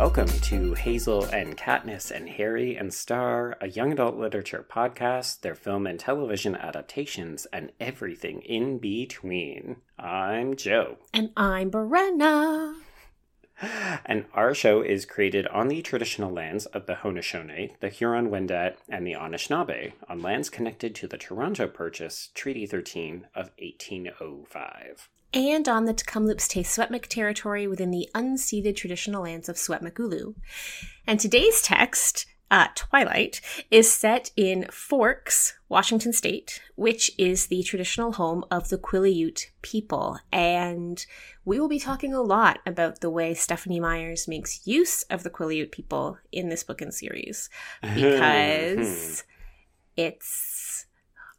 Welcome to Hazel and Katniss and Harry and Star, a young adult literature podcast, their film and television adaptations, and everything in between. I'm Joe. And I'm Brenna. And our show is created on the traditional lands of the Haudenosaunee, the Huron-Wendat, and the Anishinaabe, on lands connected to the Toronto Purchase, Treaty 13 of 1805 and on the Tk'emlúps te Secwépemc territory within the unceded traditional lands of Secwepemcúlecw. And today's text, uh, Twilight, is set in Forks, Washington State, which is the traditional home of the Quileute people. And we will be talking a lot about the way Stephanie Meyers makes use of the Quileute people in this book and series because it's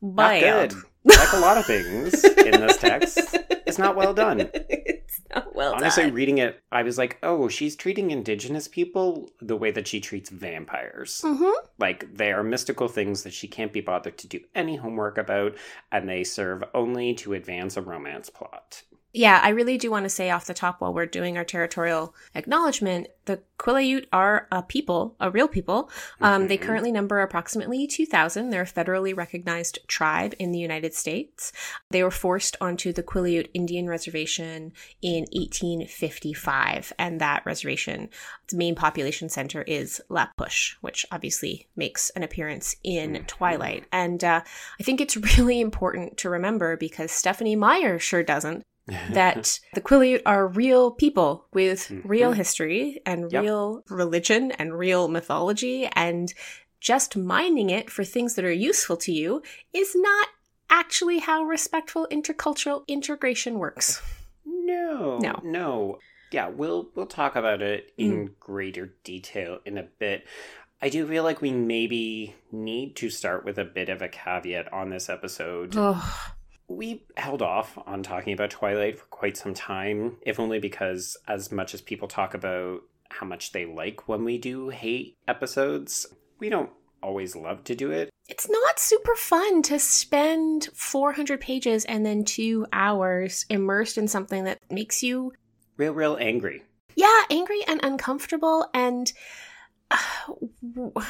bad. Like a lot of things in this text, it's not well done. it's not well done. Honestly, done. reading it, I was like, oh, she's treating indigenous people the way that she treats vampires. Mm-hmm. Like, they are mystical things that she can't be bothered to do any homework about, and they serve only to advance a romance plot. Yeah, I really do want to say off the top while we're doing our territorial acknowledgement, the Quileute are a people, a real people. Um, mm-hmm. They currently number approximately 2,000. They're a federally recognized tribe in the United States. They were forced onto the Quileute Indian Reservation in 1855, and that reservation, its main population center is La Push, which obviously makes an appearance in mm-hmm. Twilight. And uh, I think it's really important to remember because Stephanie Meyer sure doesn't that the Quileute are real people with mm-hmm. real history and yep. real religion and real mythology, and just mining it for things that are useful to you is not actually how respectful intercultural integration works. No, no, no. Yeah, we'll we'll talk about it in mm. greater detail in a bit. I do feel like we maybe need to start with a bit of a caveat on this episode. Ugh we held off on talking about Twilight for quite some time, if only because, as much as people talk about how much they like when we do hate episodes, we don't always love to do it. It's not super fun to spend 400 pages and then two hours immersed in something that makes you real, real angry. Yeah, angry and uncomfortable. And. Uh,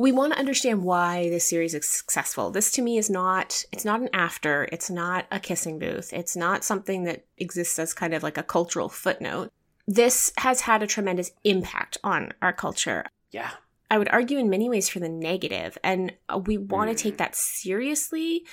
we want to understand why this series is successful. This to me is not it's not an after, it's not a kissing booth. It's not something that exists as kind of like a cultural footnote. This has had a tremendous impact on our culture. Yeah. I would argue in many ways for the negative, and we want mm. to take that seriously.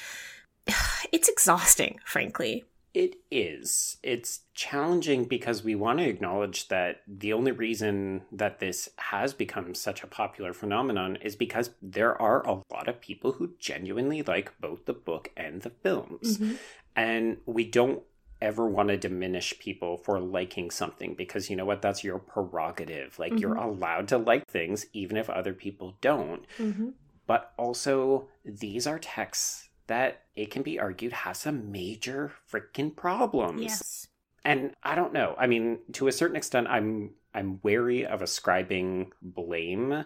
It's exhausting, frankly. It is. It's challenging because we want to acknowledge that the only reason that this has become such a popular phenomenon is because there are a lot of people who genuinely like both the book and the films. Mm-hmm. And we don't ever want to diminish people for liking something because you know what that's your prerogative like mm-hmm. you're allowed to like things even if other people don't mm-hmm. but also these are texts that it can be argued has some major freaking problems. Yes. And I don't know. I mean, to a certain extent I'm I'm wary of ascribing blame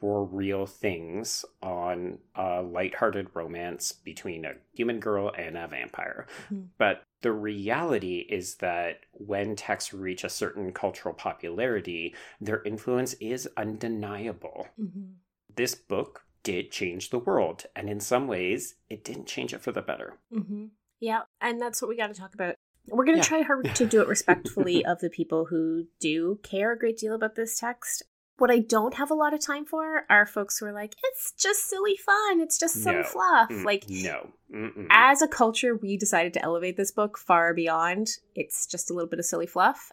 for real things on a lighthearted romance between a human girl and a vampire. Mm-hmm. But the reality is that when texts reach a certain cultural popularity, their influence is undeniable. Mm-hmm. This book did change the world. And in some ways, it didn't change it for the better. Mm-hmm. Yeah. And that's what we got to talk about. We're going to yeah. try hard to do it respectfully of the people who do care a great deal about this text. What I don't have a lot of time for are folks who are like, it's just silly fun. It's just some no. fluff. Mm, like, no. Mm-mm. As a culture, we decided to elevate this book far beyond. It's just a little bit of silly fluff.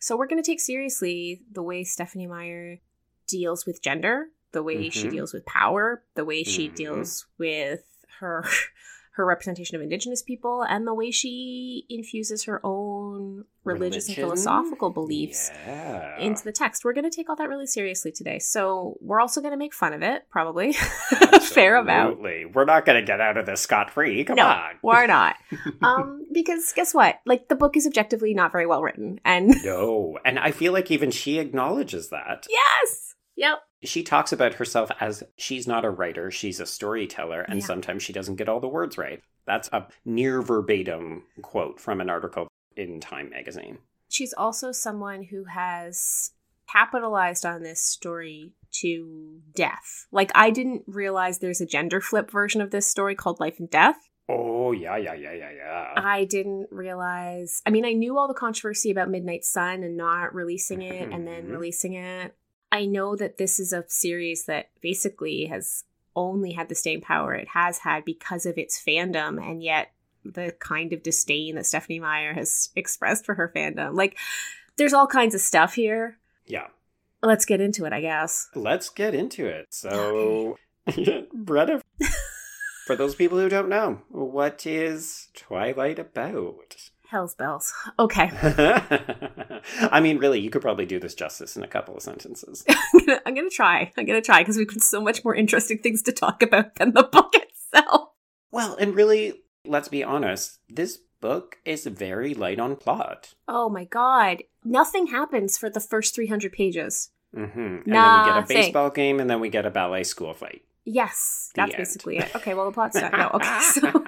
So we're going to take seriously the way Stephanie Meyer deals with gender the way mm-hmm. she deals with power, the way she mm-hmm. deals with her her representation of indigenous people and the way she infuses her own religious Religion? and philosophical beliefs yeah. into the text. We're going to take all that really seriously today. So we're also going to make fun of it, probably. Fair amount. We're not going to get out of this scot free. Come no, on. we're not. um, because guess what? Like the book is objectively not very well written, and no, and I feel like even she acknowledges that. Yes. Yep she talks about herself as she's not a writer, she's a storyteller, and yeah. sometimes she doesn't get all the words right. That's a near verbatim quote from an article in Time magazine. She's also someone who has capitalized on this story to death. Like, I didn't realize there's a gender flip version of this story called Life and Death. Oh, yeah, yeah, yeah, yeah, yeah. I didn't realize. I mean, I knew all the controversy about Midnight Sun and not releasing it and then Mhm. releasing it. I know that this is a series that basically has only had the staying power it has had because of its fandom and yet the kind of disdain that Stephanie Meyer has expressed for her fandom. Like, there's all kinds of stuff here. yeah. Let's get into it, I guess. Let's get into it. So, Brenna, for those people who don't know, what is Twilight about? Hell's bells. Okay. I mean, really, you could probably do this justice in a couple of sentences. I'm gonna, I'm gonna try. I'm gonna try because we've got so much more interesting things to talk about than the book itself. Well, and really, let's be honest, this book is very light on plot. Oh my god. Nothing happens for the first 300 pages. hmm And then we get a baseball game, and then we get a ballet school fight. Yes, The that's end. basically it. Okay, well, the plot's done. No, okay, so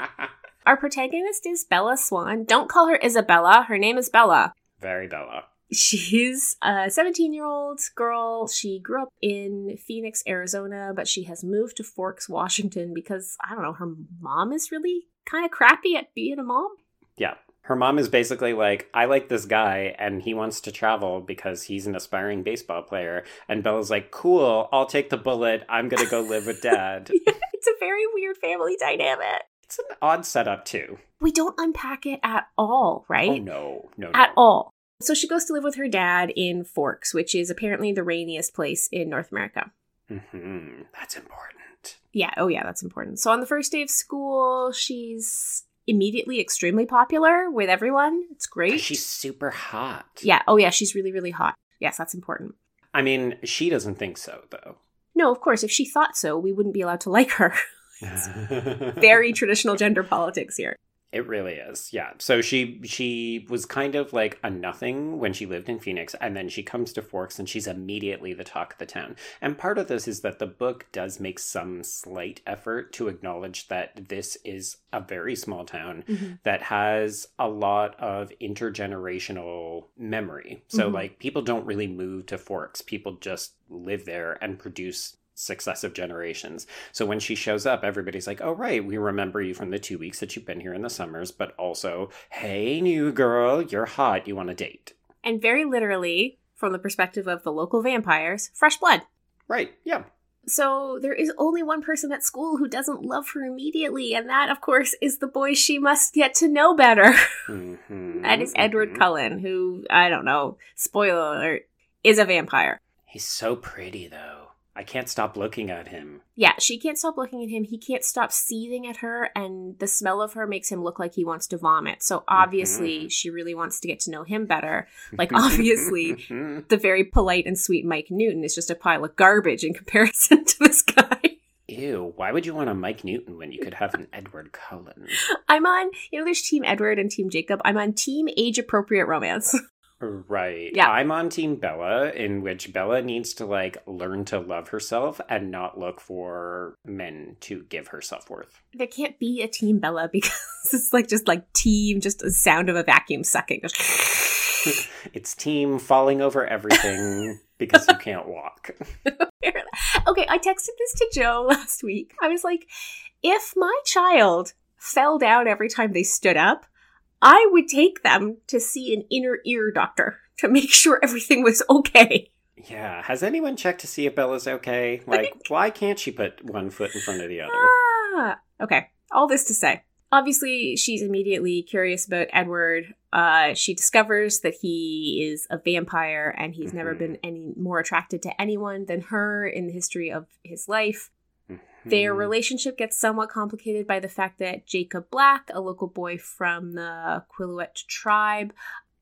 our protagonist is Bella Swan. Don't call her Isabella. Her name is Bella. very Bella. She's a 17 year old girl. She grew up in Phoenix, Arizona, but she has moved to Forks, Washington because, I don't know, her mom is really kind of crappy at being a mom. Yeah. Her mom is basically like, I like this guy and he wants to travel because he's an aspiring baseball player. And Bella's like, cool, I'll take the bullet. I'm going to go live with dad. it's a very weird family dynamic. It's an odd setup, too. We don't unpack it at all, right? Oh, no, no, no. At all. So she goes to live with her dad in Forks, which is apparently the rainiest place in North America. Mm-hmm. That's important. Yeah, oh yeah, that's important. So on the first day of school, she's immediately extremely popular with everyone. It's great. She's super hot. yeah, oh yeah, she's really, really hot. Yes, that's important. I mean, she doesn't think so, though. No, of course, if she thought so, we wouldn't be allowed to like her. Very traditional gender politics here. It really is. Yeah. So she she was kind of like a nothing when she lived in Phoenix and then she comes to Forks and she's immediately the talk of the town. And part of this is that the book does make some slight effort to acknowledge that this is a very small town that has a lot of intergenerational memory. So Mhm. like people don't really move to Forks. People just live there and produce successive generations. So when she shows up, everybody's like, "Oh right, we remember you from the 2 weeks that you've been here in the summers, but also, hey new girl, you're hot, you want to date." And very literally, from the perspective of the local vampires, fresh blood. Right. Yeah. So there is only one person at school who doesn't love her immediately, and that, of course, is the boy she must get to know better. Mhm, that is Edward mhm. Cullen, who, I don't know, spoiler alert, is a vampire. He's so pretty though. I can't stop looking at him. Yeah, she can't stop looking at him. He can't stop seething at her, and the smell of her makes him look like he wants to vomit. So obviously, Mhm. she really wants to get to know him better. Like, obviously, the very polite and sweet Mike Newton is just a pile of garbage in comparison to this guy. Ew, why would you want a Mike Newton when you could have an Edward Cullen? I'm on, you know, there's Team Edward and Team Jacob. I'm on Team Age Appropriate Romance. Right. Yeah. I'm on Team Bella, in which Bella needs to like learn to love herself and not look for men to give her self worth. there can't be a Team Bella because it's like just like team, just a sound of a vacuum sucking. It's team falling over everything because you can't walk. okay, I texted this to Joe last week. I was like, if my child fell down every time they stood up, I would take them to see an inner ear doctor to make sure everything was okay. Yeah. Has anyone checked to see if Bella's okay? Like, why can't she put one foot in front of the other? Ah, okay. All this to say, obviously, she's immediately curious about Edward. Uh, she discovers that he is a vampire and he's never Mhm. been any more attracted to anyone than her in the history of his life. Their Hmm. relationship gets somewhat complicated by the fact that Jacob Black, a local boy from the Quileute tribe,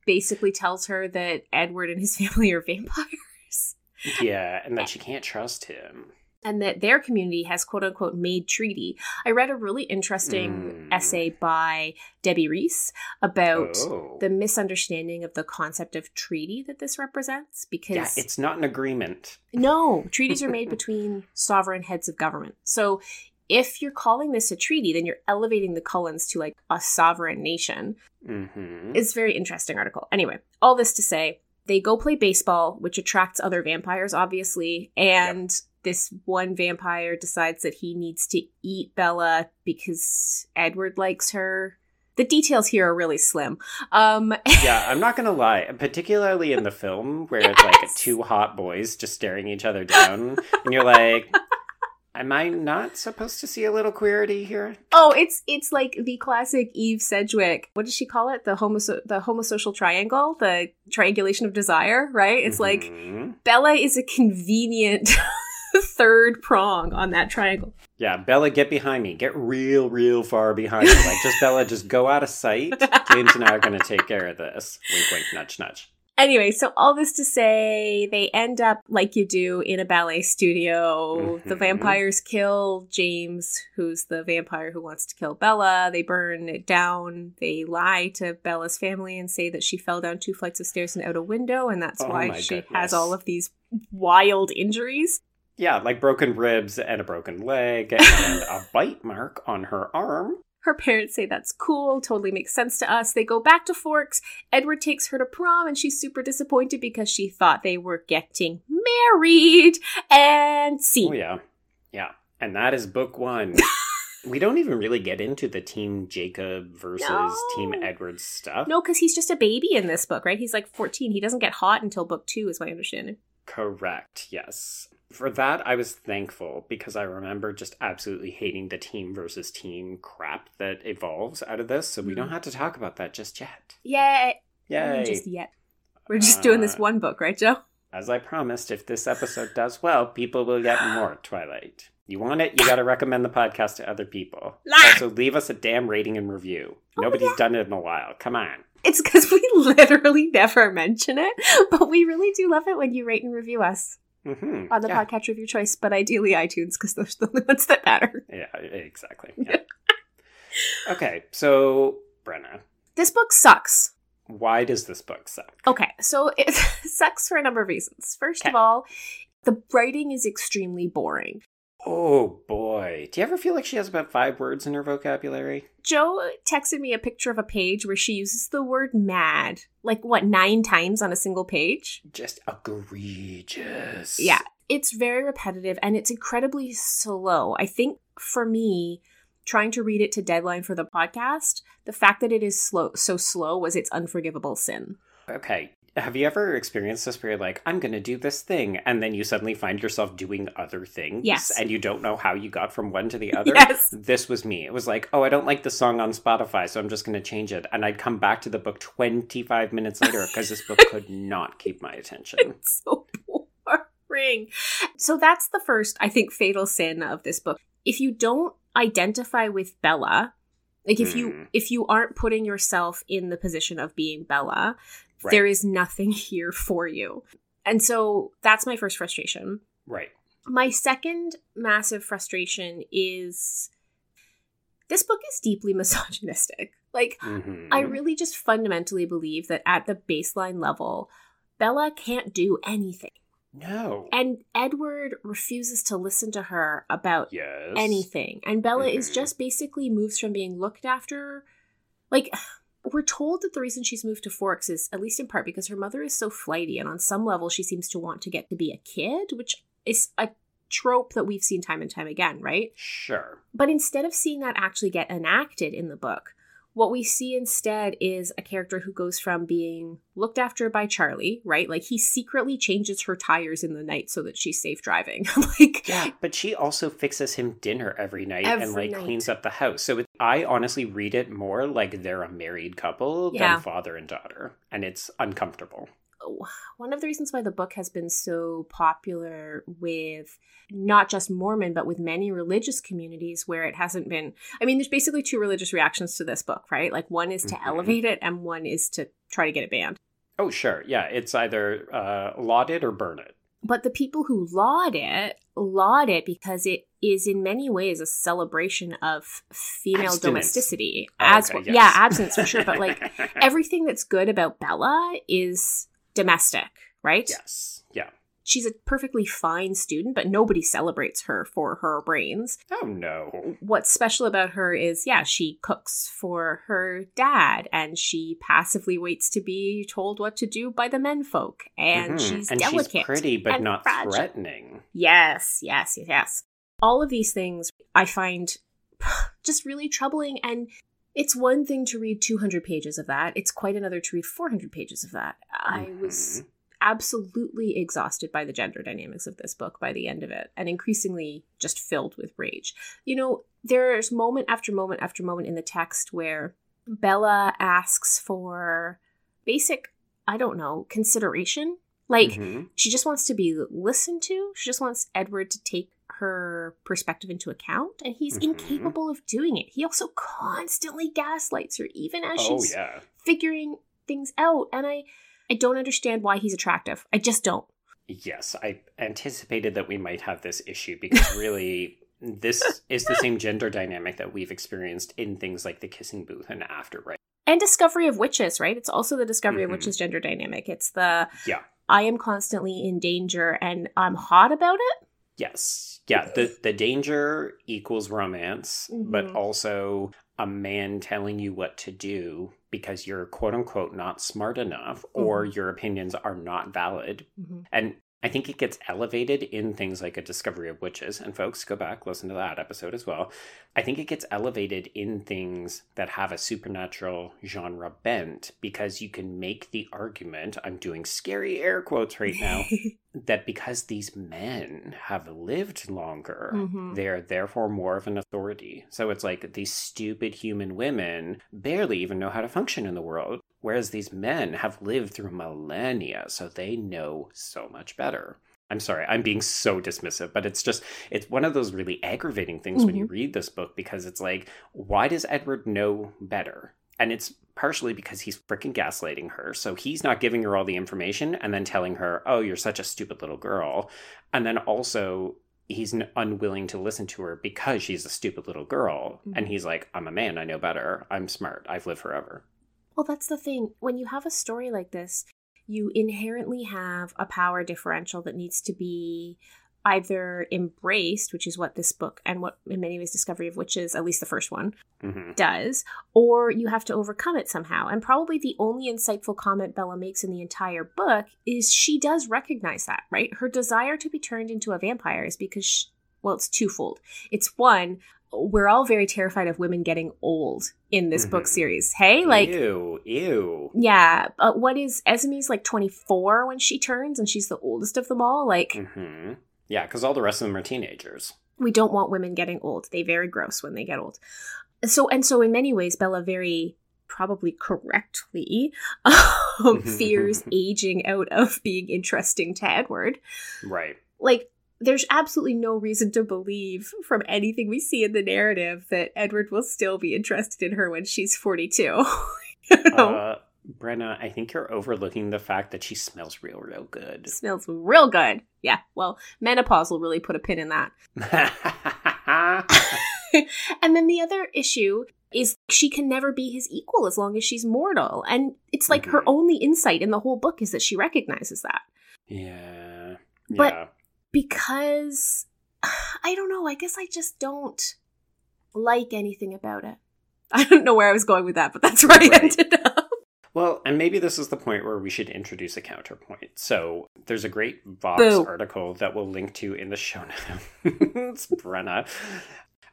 basically tells her that Edward and his family are vampires Yeah, and that she can't trust him. And that their community has quote unquote made treaty. I read a really interesting Mm. essay by Debbie Reese about Oh. the misunderstanding of the concept of treaty that this represents because yeah, it's not an agreement. no, treaties are made between sovereign heads of government. So if you're calling this a treaty, then you're elevating the Cullens to like a sovereign nation. hmm It's a very interesting article. Anyway, all this to say, they go play baseball, which attracts other vampires, obviously. And this one vampire decides that he needs to eat Bella because Edward likes her. The details here are really slim. Um, yeah, I'm not gonna lie. Particularly in the film where yes! it's like two hot boys just staring each other down, and you're like, Am I not supposed to see a little queerity here? Oh, it's it's like the classic Eve Sedgwick. What does she call it? The homo the homosocial triangle, the triangulation of desire, right? It's mm-hmm. like Bella is a convenient third prong on that triangle. Yeah, Bella, get behind me. Get real, real far behind me. Like, just Bella, just go out of sight. James and I are going to take care of this. Wink, wink, nudge, nudge. Anyway, so all this to say, they end up like you do in a ballet studio. Mm-hmm. The vampires kill James, who's the vampire who wants to kill Bella. They burn it down. They lie to Bella's family and say that she fell down two flights of stairs and out a window, and that's oh why she goodness. has all of these wild injuries. Yeah, like broken ribs and a broken leg and a bite mark on her arm. Her parents say that's cool, totally makes sense to us. They go back to Forks. Edward takes her to prom, and she's super disappointed because she thought they were getting married. And see. Oh, yeah. Yeah. And that is book one. we don't even really get into the Team Jacob versus no. Team Edward stuff. No, because he's just a baby in this book, right? He's like 14. He doesn't get hot until book two, is my understanding. Correct, yes. For that, I was thankful because I remember just absolutely hating the team versus team crap that evolves out of this. So we don't mm-hmm. have to talk about that just yet. Yay! Yay! Just yet. We're just uh, doing this uh, one book, right, Joe? As I promised, if this episode does well, people will get more Twilight. You want it? You got to recommend the podcast to other people. Also, leave us a damn rating and review. Oh, Nobody's yeah. done it in a while. Come on. It's because we literally never mention it, but we really do love it when you rate and review us mm-hmm. on the yeah. podcast of your choice, but ideally iTunes because those are the only ones that matter. Yeah, exactly. Yeah. okay, so Brenna, this book sucks. Why does this book suck? Okay, so it sucks for a number of reasons. First okay. of all, the writing is extremely boring. Oh boy. Do you ever feel like she has about five words in her vocabulary? Joe texted me a picture of a page where she uses the word mad, like what, nine times on a single page? Just egregious. Yeah. It's very repetitive and it's incredibly slow. I think for me, trying to read it to deadline for the podcast, the fact that it is slow so slow was its unforgivable sin. Okay, have you ever experienced this where you're like, I'm going to do this thing, and then you suddenly find yourself doing other things? Yes. And you don't know how you got from one to the other? yes. This was me. It was like, oh, I don't like the song on Spotify, so I'm just going to change it. And I'd come back to the book 25 minutes later because this book could not keep my attention. It's so boring. So that's the first, I think, fatal sin of this book. If you don't identify with Bella, like if you hmm. if you aren't putting yourself in the position of being Bella, Right. There is nothing here for you. And so that's my first frustration. Right. My second massive frustration is this book is deeply misogynistic. Like, mm-hmm. I really just fundamentally believe that at the baseline level, Bella can't do anything. No. And Edward refuses to listen to her about yes. anything. And Bella mm-hmm. is just basically moves from being looked after. Like, we're told that the reason she's moved to Forks is, at least in part, because her mother is so flighty, and on some level, she seems to want to get to be a kid, which is a trope that we've seen time and time again, right? Sure. But instead of seeing that actually get enacted in the book, what we see instead is a character who goes from being looked after by Charlie, right? Like he secretly changes her tires in the night so that she's safe driving. like Yeah, but she also fixes him dinner every night every and like night. cleans up the house. So it, I honestly read it more like they're a married couple yeah. than father and daughter, and it's uncomfortable one of the reasons why the book has been so popular with not just Mormon, but with many religious communities where it hasn't been. I mean, there's basically two religious reactions to this book, right? Like one is to mm-hmm. elevate it, and one is to try to get it banned. Oh, sure. Yeah, it's either uh, laud it or burn it. But the people who laud it laud it because it is in many ways a celebration of female abstinence. domesticity. Oh, As okay, yes. yeah, absence for sure. But like everything that's good about Bella is domestic, right? Yes. Yeah. she's a perfectly fine student, but nobody celebrates her for her brains. Oh no. What's special about her is, yeah, she cooks for her dad and she passively waits to be told what to do by the menfolk. And Mhm. she's and delicate. she's pretty but not fragile. threatening. Yes, yes, yes, yes. All of these things I find just really troubling. And it's one thing to read 200 pages of that, it's quite another to read 400 pages of that. I was absolutely exhausted by the gender dynamics of this book by the end of it and increasingly just filled with rage. You know, there's moment after moment after moment in the text where Bella asks for basic, I don't know, consideration. Like, Mhm. she just wants to be listened to. She just wants Edward to take her perspective into account, and he's Mhm. incapable of doing it. He also constantly gaslights her, even as Oh she's yeah. figuring things out. And I, I don't understand why he's attractive. I just don't. Yes, I anticipated that we might have this issue because really this is the same gender dynamic that we've experienced in things like the kissing booth and after, right? And discovery of witches, right? It's also the discovery Mhm. of witches gender dynamic. It's the Yeah. I am constantly in danger and I'm hot about it. Yes. Yeah, the the danger equals romance, but Mhm. also a man telling you what to do because you're quote unquote not smart enough or Mhm. your opinions are not valid. And I think it gets elevated in things like a discovery of witches. And folks, go back, listen to that episode as well. I think it gets elevated in things that have a supernatural genre bent because you can make the argument, I'm doing scary air quotes right now, that because these men have lived longer, Mhm. they're therefore more of an authority. So it's like these stupid human women barely even know how to function in the world, whereas these men have lived through millennia, so they know so much better. I'm sorry, I'm being so dismissive, but it's just, it's one of those really aggravating things when you read this book because it's like, why does Edward know better? And it's partially because he's freaking gaslighting her. So he's not giving her all the information and then telling her, oh, you're such a stupid little girl. And then also, he's unwilling to listen to her because she's a stupid little girl. And Mhm. he's like, I'm a man. I know better. I'm smart. I've lived forever. Well, that's the thing. When you have a story like this, you inherently have a power differential that needs to be either embraced, which is what this book and what in many ways Discovery of Witches, at least the first one, hmm does, or you have to overcome it somehow. And probably the only insightful comment Bella makes in the entire book is she does recognize that, right? Her desire to be turned into a vampire is because, she, well, it's twofold. It's one, we're all very terrified of women getting old in this book Mhm. series. Hey, like, ew, ew. yeah, uh, what is Esme's like 24 when she turns and she's the oldest of them all? Like, hmm Yeah, because all the rest of them are teenagers. we don't want women getting old. They very gross when they get old. So and so in many ways Bella very probably correctly um, fears aging out of being interesting to Edward. Right. Like there's absolutely no reason to believe from anything we see in the narrative that Edward will still be interested in her when she's 42. you know? Uh, Brenna, I think you're overlooking the fact that she smells real, real good. Smells real good. Yeah, well, menopause will really put a pin in that. and then the other issue is she can never be his equal as long as she's mortal. And it's like her Mhm. only insight in the whole book is that she recognizes that. yeah. But- yeah. Because I don't know, I guess I just don't like anything about it. I don't know where I was going with that, but that's where I Right. ended up. Well, and maybe this is the point where we should introduce a counterpoint. So there's a great Vox Boo. article that we'll link to in the show notes, Brenna.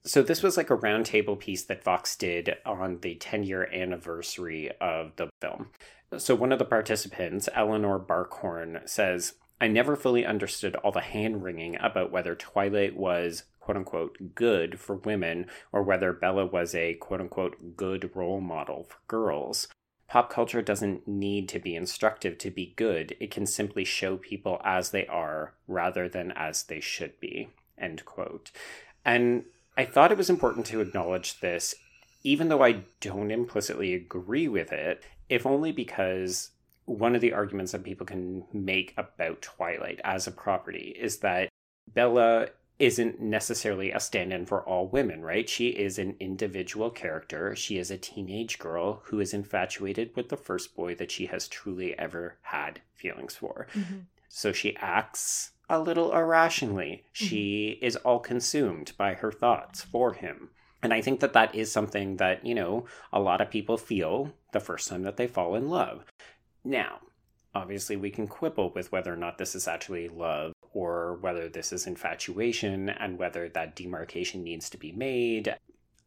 So this was like a roundtable piece that Vox did on the 10 year anniversary of the film. So one of the participants, Eleanor Barkhorn, says, I never fully understood all the hand wringing about whether Twilight was quote unquote good for women or whether Bella was a quote unquote good role model for girls. Pop culture doesn't need to be instructive to be good. It can simply show people as they are rather than as they should be. End quote. And I thought it was important to acknowledge this, even though I don't implicitly agree with it, if only because one of the arguments that people can make about Twilight as a property is that Bella isn't necessarily a stand in for all women, right? She is an individual character. She is a teenage girl who is infatuated with the first boy that she has truly ever had feelings for. So she acts a little irrationally. Mm-hmm. She is all consumed by her thoughts for him. And I think that that is something that, you know, a lot of people feel the first time that they fall in love. Now, obviously, we can quibble with whether or not this is actually love or whether this is infatuation and whether that demarcation needs to be made.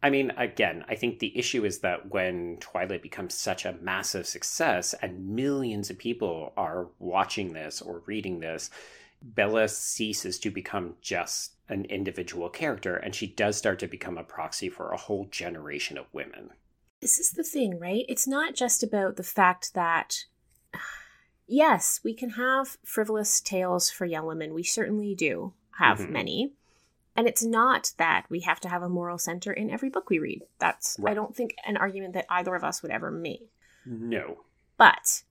I mean, again, I think the issue is that when Twilight becomes such a massive success and millions of people are watching this or reading this, Bella ceases to become just an individual character and she does start to become a proxy for a whole generation of women. This is the thing, right? It's not just about the fact that, yes, we can have frivolous tales for young women. We certainly do have mm-hmm. many. And it's not that we have to have a moral center in every book we read. That's, right. I don't think, an argument that either of us would ever make. No. But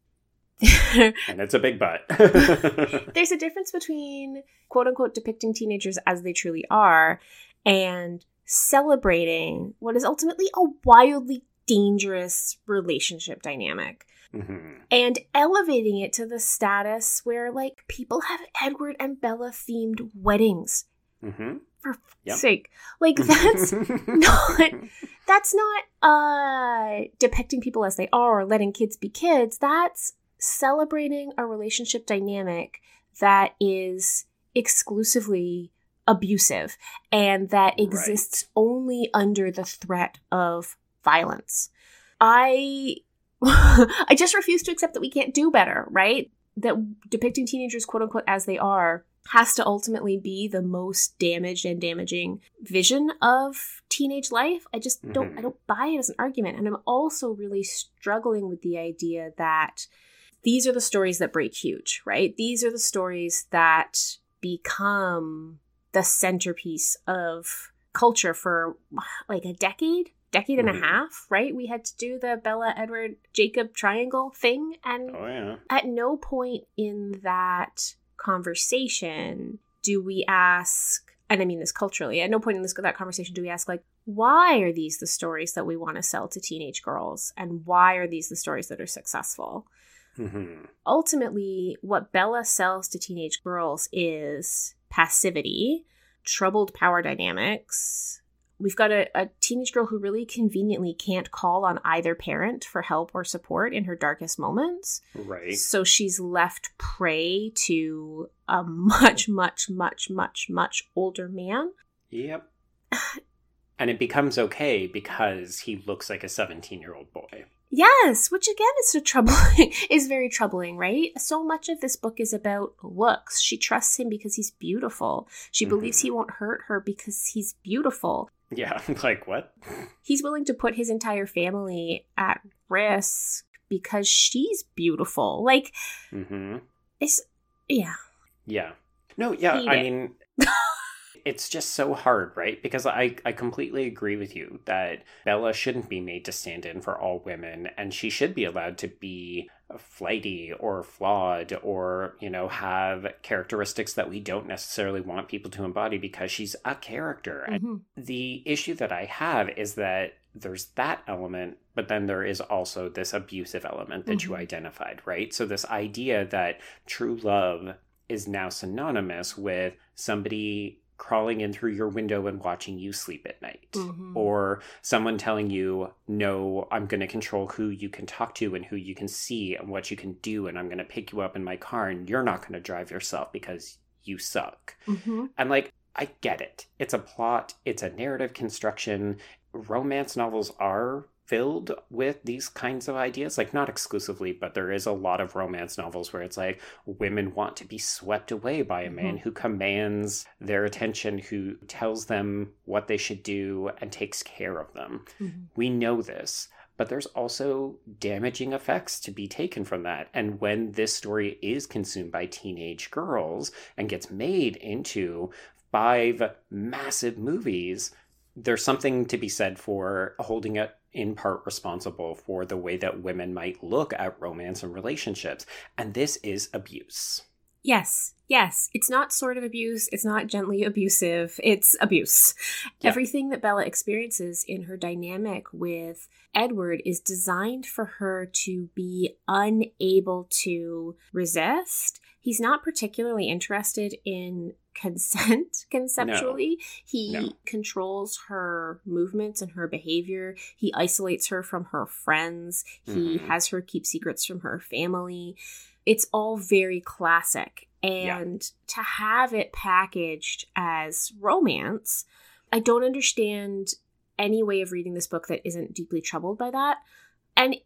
and it's a big but. There's a difference between quote unquote depicting teenagers as they truly are and celebrating what is ultimately a wildly dangerous relationship dynamic. Mm-hmm. And elevating it to the status where, like, people have Edward and Bella themed weddings. Mm-hmm. For yep. sake, like that's not that's not uh depicting people as they are or letting kids be kids. That's celebrating a relationship dynamic that is exclusively abusive and that exists right. only under the threat of violence. I I just refuse to accept that we can't do better, right? That depicting teenagers quote unquote as they are has to ultimately be the most damaged and damaging vision of teenage life. I just don't mm-hmm. I don't buy it as an argument. And I'm also really struggling with the idea that these are the stories that break huge, right? These are the stories that become the centerpiece of culture for like a decade, decade and a half, right? We had to do the Bella Edward Jacob triangle thing. And oh, yeah. at no point in that conversation do we ask, and I mean this culturally, at no point in this that conversation do we ask, like, why are these the stories that we want to sell to teenage girls? And why are these the stories that are successful? Mm-hmm. Ultimately, what Bella sells to teenage girls is passivity, troubled power dynamics. We've got a, a, teenage girl who really conveniently can't call on either parent for help or support in her darkest moments. Right. So she's left prey to a much, much, much, much, much older man. Yep. and it becomes okay because he looks like a 17 year old boy. Yes, which again is so troubling is very troubling, right? So much of this book is about looks. She trusts him because he's beautiful. She mm-hmm. believes he won't hurt her because he's beautiful. Yeah, like what? He's willing to put his entire family at risk because she's beautiful. Like mm-hmm. it's yeah. Yeah. No, yeah, I it. mean it's just so hard, right? Because I, I completely agree with you that Bella shouldn't be made to stand in for all women, and she should be allowed to be flighty or flawed or, you know, have characteristics that we don't necessarily want people to embody because she's a character. Mm-hmm. the issue that I have is that there's that element, but then there is also this abusive element that mm-hmm. you identified, right? So, this idea that true love is now synonymous with somebody crawling in through your window and watching you sleep at night. Mm-hmm. or someone telling you no i'm going to control who you can talk to and who you can see and what you can do and i'm going to pick you up in my car and you're not going to drive yourself because you suck. Mm-hmm. and like i get it. It's a plot. It's a narrative construction. Romance novels are filled with these kinds of ideas like not exclusively but there is a lot of romance novels where it's like women want to be swept away by a man mm-hmm. who commands their attention who tells them what they should do and takes care of them mm-hmm. we know this but there's also damaging effects to be taken from that and when this story is consumed by teenage girls and gets made into five massive movies there's something to be said for holding it in part responsible for the way that women might look at romance and relationships. And this is abuse. Yes, yes. It's not sort of abuse. It's not gently abusive. It's abuse. Yeah. Everything that Bella experiences in her dynamic with Edward is designed for her to be unable to resist. He's not particularly interested in consent conceptually. No. He no. controls her movements and her behavior. He isolates her from her friends. He mm-hmm. has her keep secrets from her family. It's all very classic. And yeah. to have it packaged as romance, I don't understand any way of reading this book that isn't deeply troubled by that. And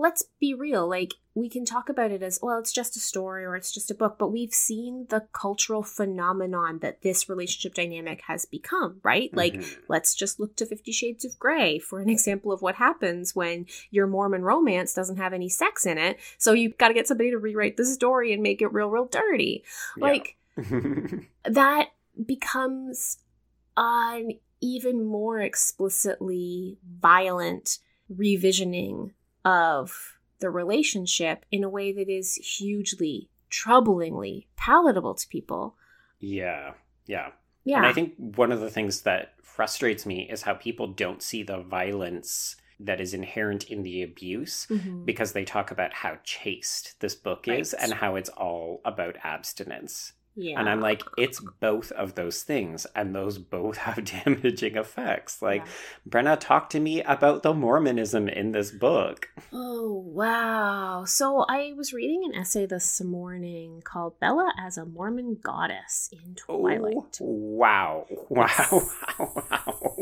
let's be real, like we can talk about it as well, it's just a story or it's just a book, but we've seen the cultural phenomenon that this relationship dynamic has become, right? Mm-hmm. Like, let's just look to Fifty Shades of Grey for an example of what happens when your Mormon romance doesn't have any sex in it. So you've got to get somebody to rewrite the story and make it real, real dirty. Yeah. Like, that becomes an even more explicitly violent revisioning of the relationship in a way that is hugely, troublingly palatable to people. Yeah, yeah. Yeah. And I think one of the things that frustrates me is how people don't see the violence that is inherent in the abuse mm-hmm. because they talk about how chaste this book right. is and how it's all about abstinence. Yeah. And I'm like, it's both of those things, and those both have damaging effects. Like, yeah. Brenna, talk to me about the Mormonism in this book. Oh, wow. So, I was reading an essay this morning called Bella as a Mormon Goddess in Twilight. Oh, wow. Wow. Wow.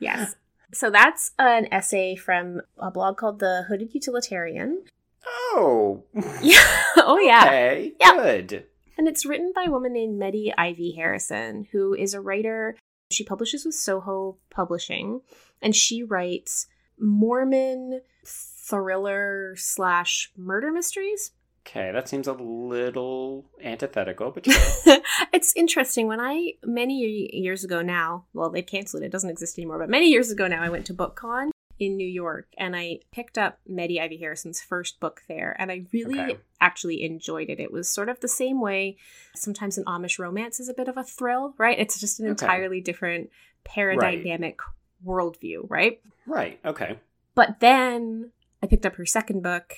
Yes. So, that's an essay from a blog called The Hooded Utilitarian. Oh. Yeah. Oh, yeah. Okay. Yep. Good. And it's written by a woman named Mette Ivie Harrison, who is a writer. She publishes with Soho Publishing, and she writes Mormon thriller slash murder mysteries. Okay, that seems a little antithetical, but it's interesting. When I many years ago now, well, they canceled it; it doesn't exist anymore. But many years ago now, I went to BookCon, in New York and I picked up Mette Ivie Harrison's first book there and I really okay. actually enjoyed it. It was sort of the same way sometimes an Amish romance is a bit of a thrill, right? It's just an okay. entirely different paradigmatic right. worldview, right? Right. Okay. But then I picked up her second book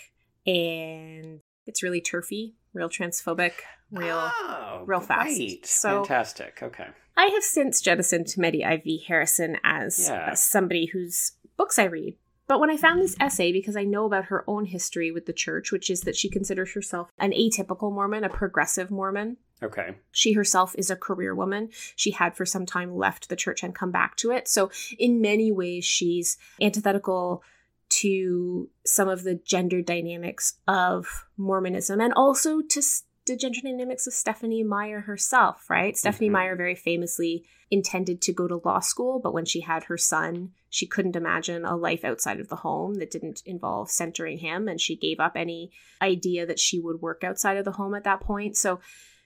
and it's really turfy, real transphobic, real oh, real fast. So fantastic. Okay. I have since jettisoned Mette Ivie Harrison as, yeah. as somebody who's books I read. But when I found this mm. essay, because I know about her own history with the church, which is that she considers herself an atypical Mormon, a progressive Mormon. Okay. She herself is a career woman. She had for some time left the church and come back to it. So, in many ways, she's antithetical to some of the gender dynamics of Mormonism and also to the gender dynamics of Stephanie Meyer herself, right? Mm-hmm. Meyer very famously intended to go to law school, but when she had her son, she couldn't imagine a life outside of the home that didn't involve centering him, and she gave up any idea that she would work outside of the home at that point. So,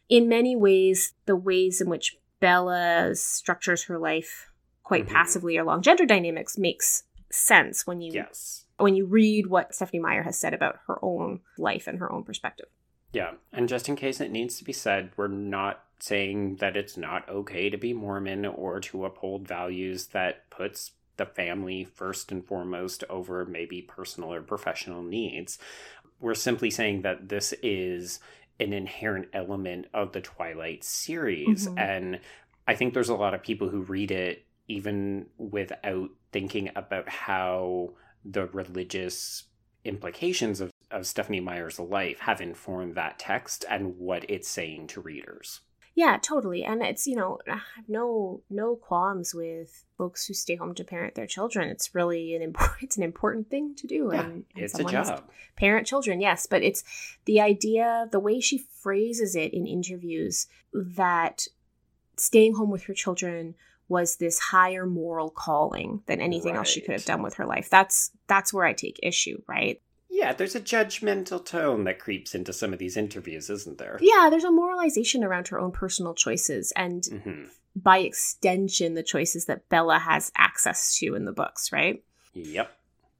in many ways, the ways in which Bella structures her life quite mm-hmm. passively along gender dynamics makes sense when you yes. when you read what Stephanie Meyer has said about her own life and her own perspective. Yeah, and just in case it needs to be said, we're not saying that it's not okay to be Mormon or to uphold values that puts the family first and foremost over maybe personal or professional needs. We're simply saying that this is an inherent element of the Twilight series. Mm-hmm. And I think there's a lot of people who read it even without thinking about how the religious implications of of Stephanie Meyer's life have informed that text and what it's saying to readers. Yeah, totally. And it's, you know, I have no no qualms with folks who stay home to parent their children. It's really an important it's an important thing to do. Yeah, and, and it's a job. Parent children, yes. But it's the idea, the way she phrases it in interviews that staying home with her children was this higher moral calling than anything right. else she could have done with her life. That's that's where I take issue, right? Yeah, there's a judgmental tone that creeps into some of these interviews, isn't there? Yeah, there's a moralization around her own personal choices and mm-hmm. by extension the choices that Bella has access to in the books, right? Yep.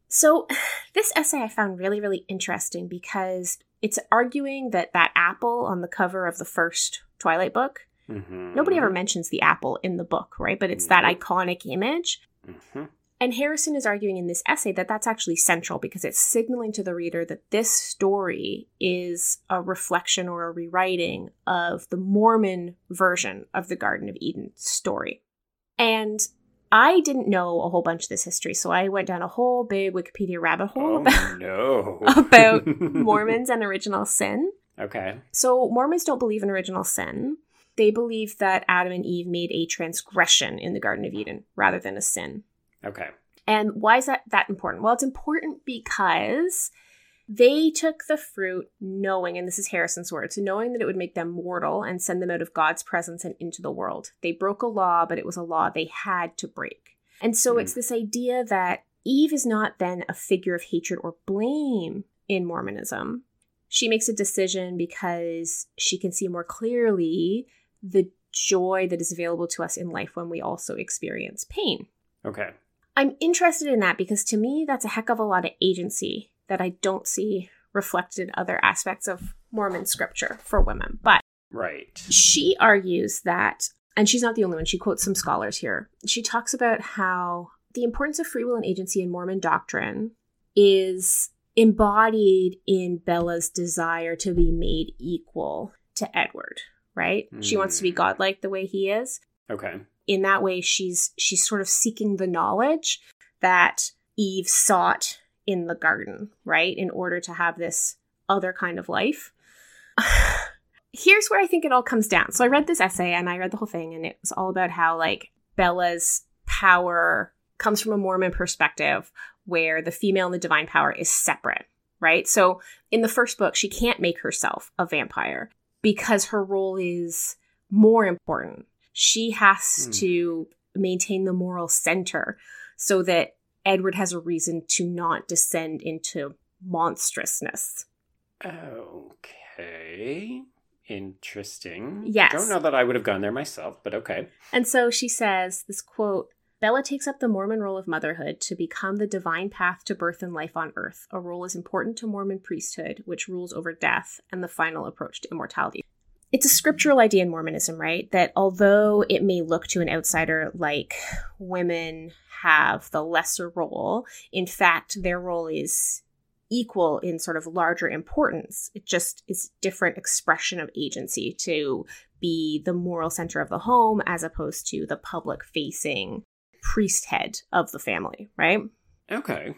So, this essay I found really really interesting because it's arguing that that apple on the cover of the first Twilight book Mm-hmm. Nobody ever mentions the apple in the book, right? But it's that iconic image. And Harrison is arguing in this essay that that's actually central because it's signaling to the reader that this story is a reflection or a rewriting of the Mormon version of the Garden of Eden story. And I didn't know a whole bunch of this history, so I went down a whole big Wikipedia rabbit hole Oh, about, no. about Mormons and original sin. Okay. So, Mormons don't believe in original sin. They believe that Adam and Eve made a transgression in the Garden of Eden rather than a sin. Okay. And why is that that important? Well, it's important because they took the fruit knowing, and this is Harrison's words, knowing that it would make them mortal and send them out of God's presence and into the world. They broke a law, but it was a law they had to break. And so Hmm. it's this idea that Eve is not then a figure of hatred or blame in Mormonism. She makes a decision because she can see more clearly the joy that is available to us in life when we also experience pain. Okay. I'm interested in that because to me, that's a heck of a lot of agency that I don't see reflected in other aspects of Mormon scripture for women. But Right. she argues that, and she's not the only one, she quotes some scholars here. She talks about how the importance of free will and agency in Mormon doctrine is embodied in Bella's desire to be made equal to Edward, right? She wants to be Hmm. godlike the way he is Okay. In that way she's she's sort of seeking the knowledge that Eve sought in the garden, right? In order to have this other kind of life. Here's where I think it all comes down. So I read this essay and I read the whole thing and it was all about how like Bella's power comes from a Mormon perspective where the female and the divine power is separate, right? So in the first book she can't make herself a vampire because her role is more important she has Hmm. to maintain the moral center so that Edward has a reason to not descend into monstrousness. Okay. Interesting. Yes. I don't know that I would have gone there myself, but okay. And so she says this quote Bella takes up the Mormon role of motherhood to become the divine path to birth and life on earth, a role as important to Mormon priesthood, which rules over death and the final approach to immortality. It's a scriptural idea in Mormonism, right? That although it may look to an outsider like women have the lesser role, in fact, their role is equal in sort of larger importance. It just is different expression of agency to be the moral center of the home as opposed to the public facing priest head of the family, right? Okay.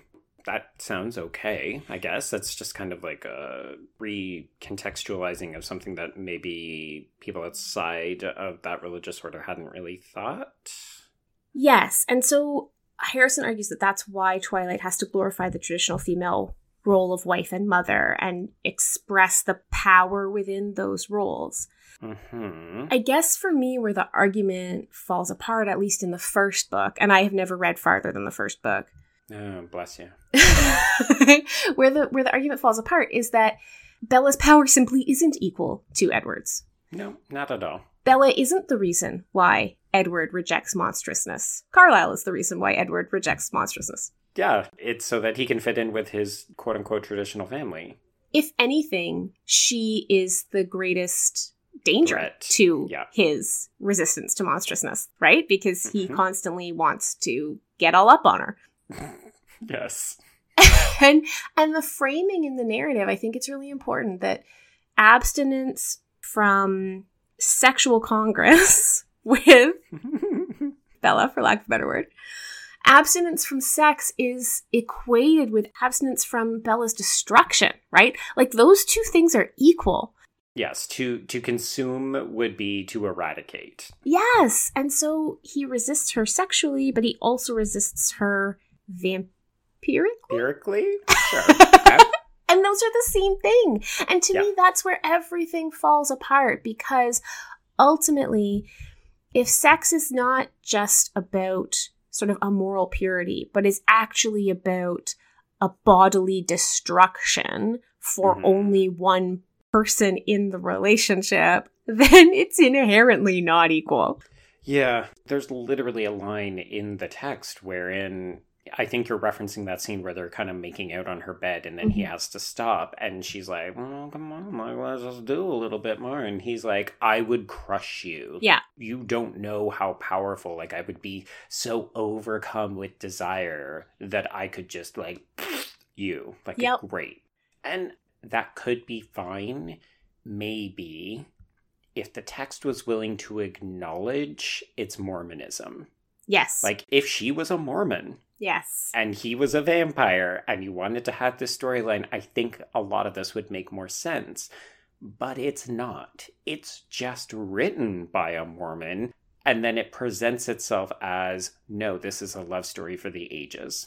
That sounds okay, I guess. That's just kind of like a recontextualizing of something that maybe people outside of that religious order hadn't really thought. Yes. And so Harrison argues that that's why Twilight has to glorify the traditional female role of wife and mother and express the power within those roles. hmm I guess for me, where the argument falls apart, at least in the first book, and I have never read farther than the first book, Oh, bless you. where the where the argument falls apart is that Bella's power simply isn't equal to Edward's. No, not at all. Bella isn't the reason why Edward rejects monstrousness. Carlisle is the reason why Edward rejects monstrousness. Yeah, it's so that he can fit in with his quote unquote traditional family. If anything, she is the greatest danger Threat. to Yeah. his resistance to monstrousness, right? Because he Mhm. constantly wants to get all up on her. Yes. and and the framing in the narrative, I think it's really important that abstinence from sexual congress with Bella, for lack of a better word, abstinence from sex is equated with abstinence from Bella's destruction, right? Like those two things are equal. yes, to to consume would be to eradicate. Yes. And so he resists her sexually, but he also resists her vampirically. Empirically? Sure. And those are the same thing. And to Yeah. me, that's where everything falls apart because ultimately, if sex is not just about sort of a moral purity, but is actually about a bodily destruction for Mhm. only one person in the relationship, then it's inherently not equal. Yeah, there's literally a line in the text wherein I think you're referencing that scene where they're kind of making out on her bed and then mm-hmm. he has to stop and she's like, well, come on, like, let's just do a little bit more. And he's like, I would crush you. Yeah. You don't know how powerful, like, I would be so overcome with desire that I could just, like, you. Like, yep. great. And that could be fine, maybe, if the text was willing to acknowledge its Mormonism. Yes. Like, if she was a Mormon Yes. And he was a vampire, and you wanted to have this storyline. I think a lot of this would make more sense. But it's not. It's just written by a Mormon, and then it presents itself as no, this is a love story for the ages.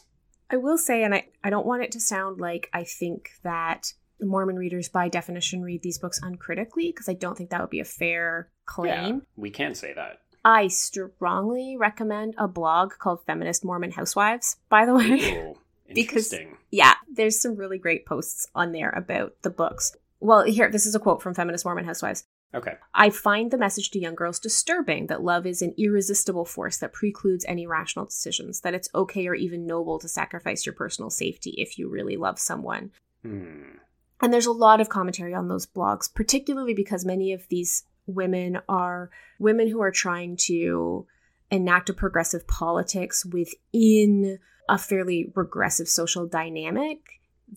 I will say, and I, I don't want it to sound like I think that Mormon readers, by definition, read these books uncritically, because I don't think that would be a fair claim. Yeah, we can say that. I strongly recommend a blog called Feminist Mormon Housewives, by the way. Ooh, because yeah, there's some really great posts on there about the books. Well, here this is a quote from Feminist Mormon Housewives. Okay. I find the message to young girls disturbing that love is an irresistible force that precludes any rational decisions, that it's okay or even noble to sacrifice your personal safety if you really love someone. Hmm. And there's a lot of commentary on those blogs, particularly because many of these women are women who are trying to enact a progressive politics within a fairly regressive social dynamic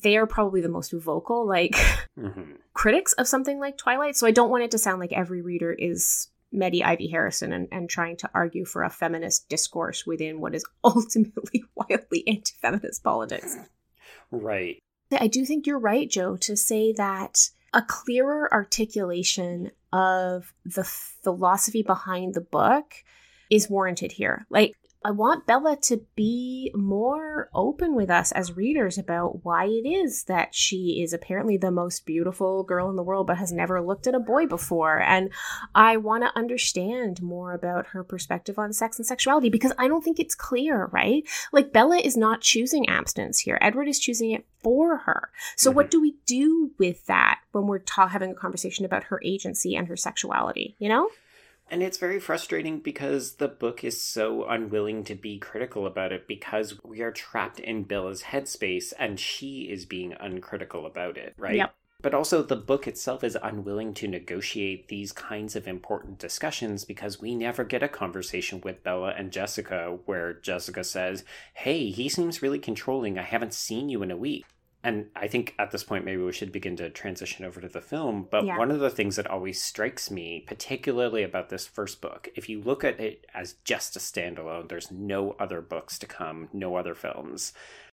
they are probably the most vocal like mm-hmm. critics of something like twilight so i don't want it to sound like every reader is Mette Ivie Harrison and, and trying to argue for a feminist discourse within what is ultimately wildly anti feminist politics. Right. I do think you're right, Joe, to say that a clearer articulation of the philosophy behind the book is warranted here. Like, I want Bella to be more open with us as readers about why it is that she is apparently the most beautiful girl in the world but has never looked at a boy before. And I want to understand more about her perspective on sex and sexuality because I don't think it's clear, right? Like, Bella is not choosing abstinence here, Edward is choosing it for her. So, mm-hmm. what do we do with that when we're ta- having a conversation about her agency and her sexuality, you know? And it's very frustrating because the book is so unwilling to be critical about it because we are trapped in Bella's headspace and she is being uncritical about it, right? Yep. But also, the book itself is unwilling to negotiate these kinds of important discussions because we never get a conversation with Bella and Jessica where Jessica says, Hey, he seems really controlling. I haven't seen you in a week and I think at this point maybe we should begin to transition over to the film. But yeah. one of the things that always strikes me, particularly about this first book, if you look at it as just a standalone, there's no other books to come, no other films.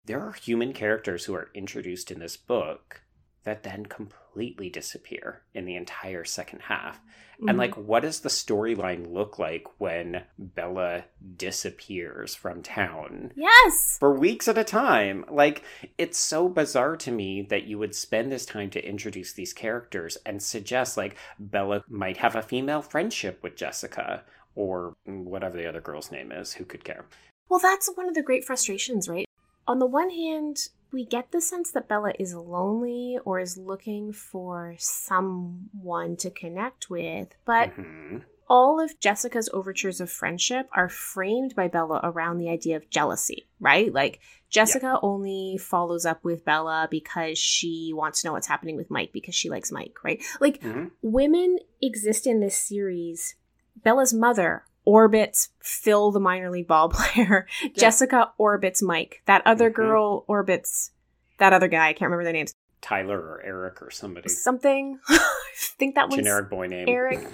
There are human characters who are introduced in this book that then completely disappear in the entire second half. Mm-hmm. And like what does the storyline look like when Bella disappears from town? Yes. For weeks at a time. Like it's so bizarre to me that you would spend this time to introduce these characters and suggest like Bella might have a female friendship with Jessica or whatever the other girl's name is, who could care? Well, that's one of the great frustrations, right? On the one hand, we get the sense that Bella is lonely or is looking for someone to connect with, but mm-hmm. all of Jessica's overtures of friendship are framed by Bella around the idea of jealousy, right? Like Jessica yeah. only follows up with Bella because she wants to know what's happening with Mike because she likes Mike, right? Like mm-hmm. women exist in this series. Bella's mother orbits Phil, the minor league ball player. Yeah. Jessica orbits Mike. That other mm-hmm. girl orbits that other guy. I can't remember their names. Tyler or Eric or somebody. Something. I think that was generic boy name. Eric.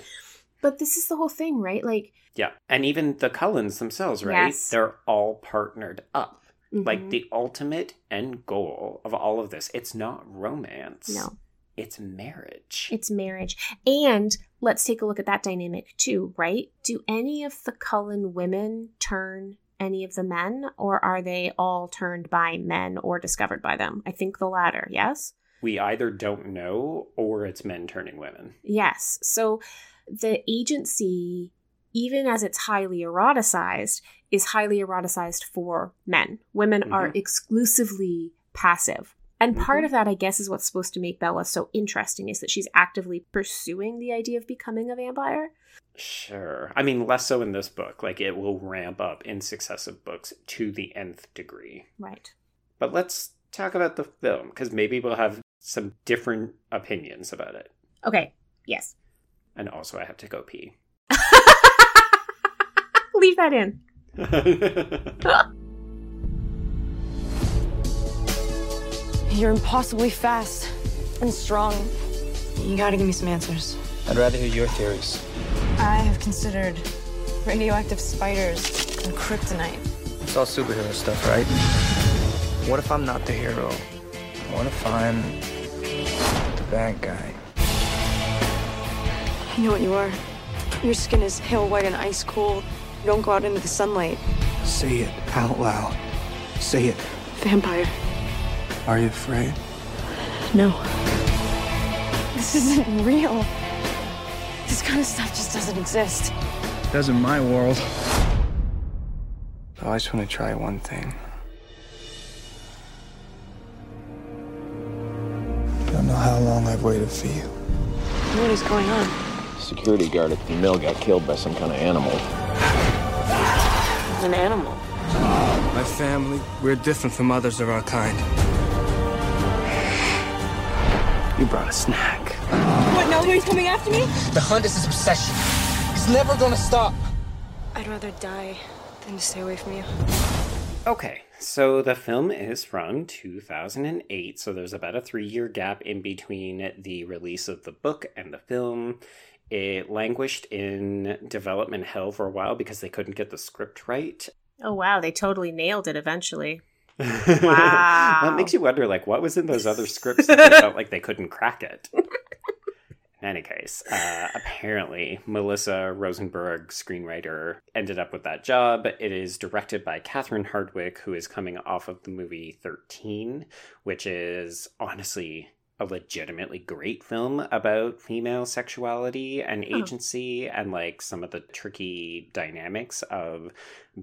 but this is the whole thing, right? Like Yeah. And even the Cullens themselves, right? Yes. They're all partnered up. Mm-hmm. Like the ultimate end goal of all of this. It's not romance. No. It's marriage. It's marriage. And let's take a look at that dynamic too, right? Do any of the Cullen women turn any of the men, or are they all turned by men or discovered by them? I think the latter, yes? We either don't know or it's men turning women. Yes. So the agency, even as it's highly eroticized, is highly eroticized for men. Women mm-hmm. are exclusively passive And part Mhm. of that, I guess, is what's supposed to make Bella so interesting is that she's actively pursuing the idea of becoming a vampire. Sure. I mean, less so in this book. Like, it will ramp up in successive books to the nth degree. Right. But let's talk about the film, because maybe we'll have some different opinions about it. Okay. Yes. And also, I have to go pee. Leave that in. You're impossibly fast and strong. You gotta give me some answers. I'd rather hear your theories. I have considered radioactive spiders and kryptonite. It's all superhero stuff, right? What if I'm not the hero? What if I'm the bad guy? I know what you are. Your skin is pale white and ice cold. Don't go out into the sunlight. Say it out loud. Say it. Vampire. Are you afraid? No. This isn't real. This kind of stuff just doesn't exist. Does in my world. Oh, I just want to try one thing. I don't know how long I've waited for you. What is going on? Security guard at the mill got killed by some kind of animal. An animal. My family, we're different from others of our kind. You brought a snack. What, now he's coming after me? The hunt is his obsession. He's never gonna stop. I'd rather die than to stay away from you. Okay, so the film is from 2008, so there's about a three year gap in between the release of the book and the film. It languished in development hell for a while because they couldn't get the script right. Oh, wow. They totally nailed it eventually. that makes you wonder, like, what was in those other scripts that they felt like they couldn't crack it? In any case, uh, apparently Melissa Rosenberg, screenwriter, ended up with that job. It is directed by Catherine Hardwicke, who is coming off of the movie 13, which is honestly a legitimately great film about female sexuality and Oh. agency and like some of the tricky dynamics of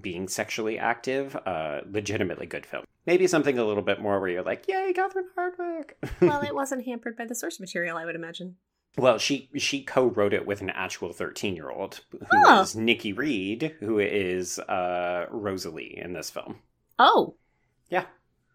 being sexually active. Uh, legitimately good film. Maybe something a little bit more where you're like, yay, Catherine Hardwicke. well, it wasn't hampered by the source material, I would imagine. Well, she she co-wrote it with an actual thirteen year old who is Oh. Nikki Reed, who is uh, Rosalie in this film. Oh. Yeah.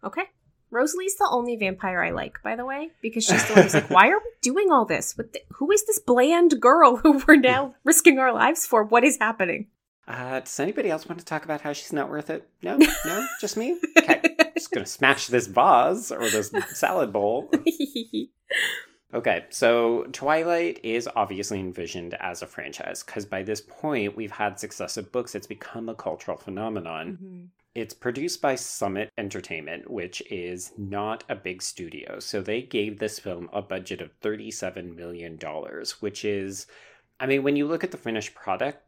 Okay. Rosalie's the only vampire I like, by the way, because she's the one who's like, why are we doing all this? With the, who is this bland girl who we're now risking our lives for? What is happening? Uh, does anybody else want to talk about how she's not worth it? No, no, just me. Okay, just gonna smash this vase or this salad bowl. Okay, so Twilight is obviously envisioned as a franchise because by this point we've had successive books. It's become a cultural phenomenon. Mhm. It's produced by Summit Entertainment, which is not a big studio. So they gave this film a budget of $37 million, which is, I mean, when you look at the finished product,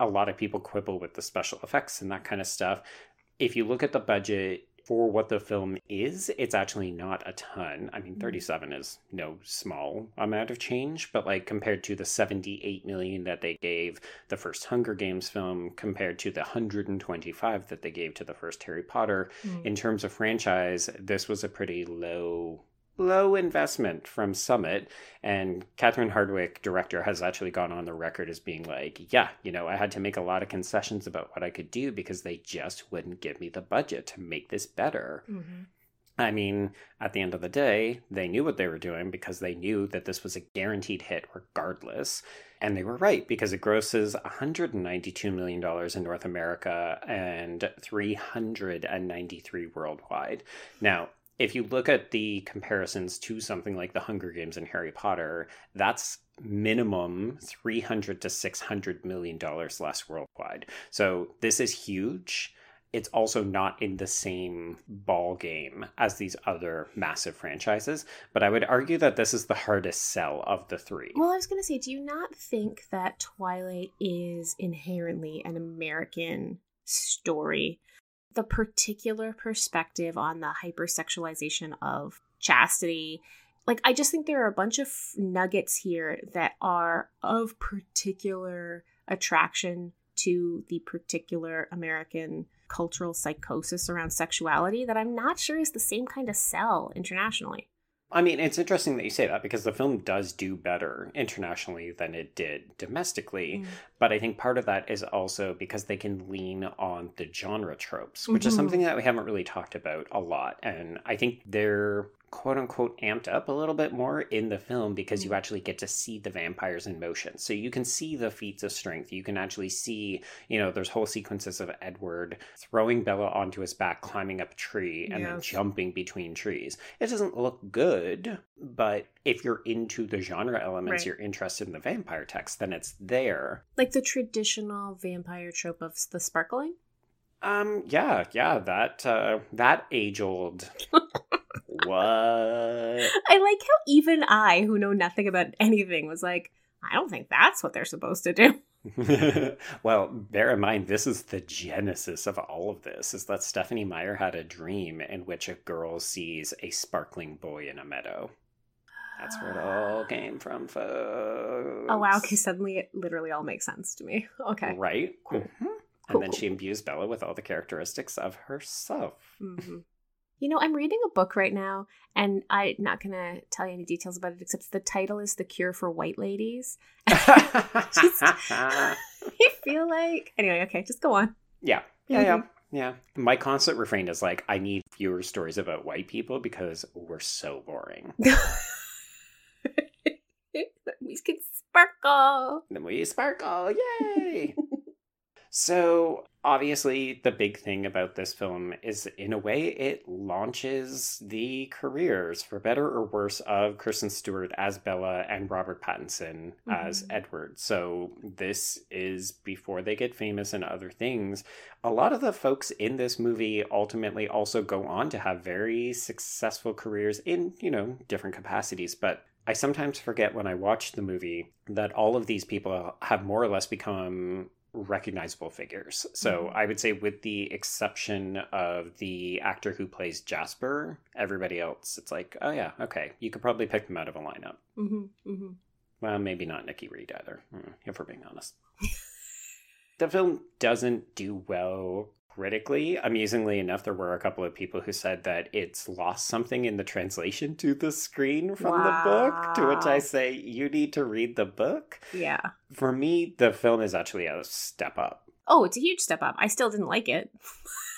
a lot of people quibble with the special effects and that kind of stuff. If you look at the budget for what the film is, it's actually not a ton. I mean, 37 is no small amount of change, but like compared to the 78 million that they gave the first Hunger Games film, compared to the 125 that they gave to the first Harry Potter, Mm. in terms of franchise, this was a pretty low low investment from Summit and Catherine Hardwick director has actually gone on the record as being like, yeah, you know, I had to make a lot of concessions about what I could do because they just wouldn't give me the budget to make this better. Mhm. I mean, at the end of the day, they knew what they were doing because they knew that this was a guaranteed hit regardless. And they were right because it grosses $192 million in North America and 393 worldwide. Now, if you look at the comparisons to something like the Hunger Games and Harry Potter, that's minimum 300 to 600 million dollars less worldwide. So this is huge it's also not in the same ball game as these other massive franchises. But I would argue that this is the hardest sell of the three. Well, I was going to say, do you not think that Twilight is inherently an American story? The particular perspective on the hypersexualization of chastity. Like, I just think there are a bunch of nuggets here that are of particular attraction to the particular American cultural psychosis around sexuality that I'm not sure is the same kind of sell internationally. I mean, it's interesting that you say that because the film does do better internationally than it did domestically. Mm. But I think part of that is also because they can lean on the genre tropes, which mm-hmm. is something that we haven't really talked about a lot. And I think they're quote unquote amped up a little bit more in the film because you mm. actually get to see the vampires in motion. So you can see the feats of strength. You can actually see, you know, there's whole sequences of Edward throwing Bella onto his back, climbing up a tree, and yes. then jumping between trees. It doesn't look good, but if you're into the genre elements, right. you're interested in the vampire text, then it's there. Like the traditional vampire trope of the sparkling? Um, yeah, yeah, that uh that age old what? I like how even I, who know nothing about anything, was like, I don't think that's what they're supposed to do. well, bear in mind, this is the genesis of all of this is that Stephanie Meyer had a dream in which a girl sees a sparkling boy in a meadow. That's where it all came from, folks. Oh, wow. Okay, suddenly it literally all makes sense to me. Okay. Right? Cool. Mm-hmm. Cool, and then cool. she imbues Bella with all the characteristics of herself. Mm-hmm. You know, I'm reading a book right now, and I'm not going to tell you any details about it, except the title is The Cure for White Ladies. just, I feel like. Anyway, okay, just go on. Yeah. Yeah, mm-hmm. yeah. Yeah. My constant refrain is like, I need fewer stories about white people because we're so boring. we can sparkle. Then we sparkle. Yay. So, obviously, the big thing about this film is, in a way, it launches the careers, for better or worse, of Kristen Stewart as Bella and Robert Pattinson mm-hmm. as Edward. So, this is before they get famous and other things. A lot of the folks in this movie ultimately also go on to have very successful careers in, you know, different capacities. But I sometimes forget when I watch the movie that all of these people have more or less become recognizable figures. So mm-hmm. I would say, with the exception of the actor who plays Jasper, everybody else, it's like, oh yeah, okay, you could probably pick them out of a lineup. Mm-hmm. Mm-hmm. Well, maybe not Nikki Reed either, hmm, if we're being honest. the film doesn't do well critically. Amusingly enough, there were a couple of people who said that it's lost something in the translation to the screen from wow. the book, to which I say, you need to read the book. Yeah. For me, the film is actually a step up. Oh, it's a huge step up. I still didn't like it.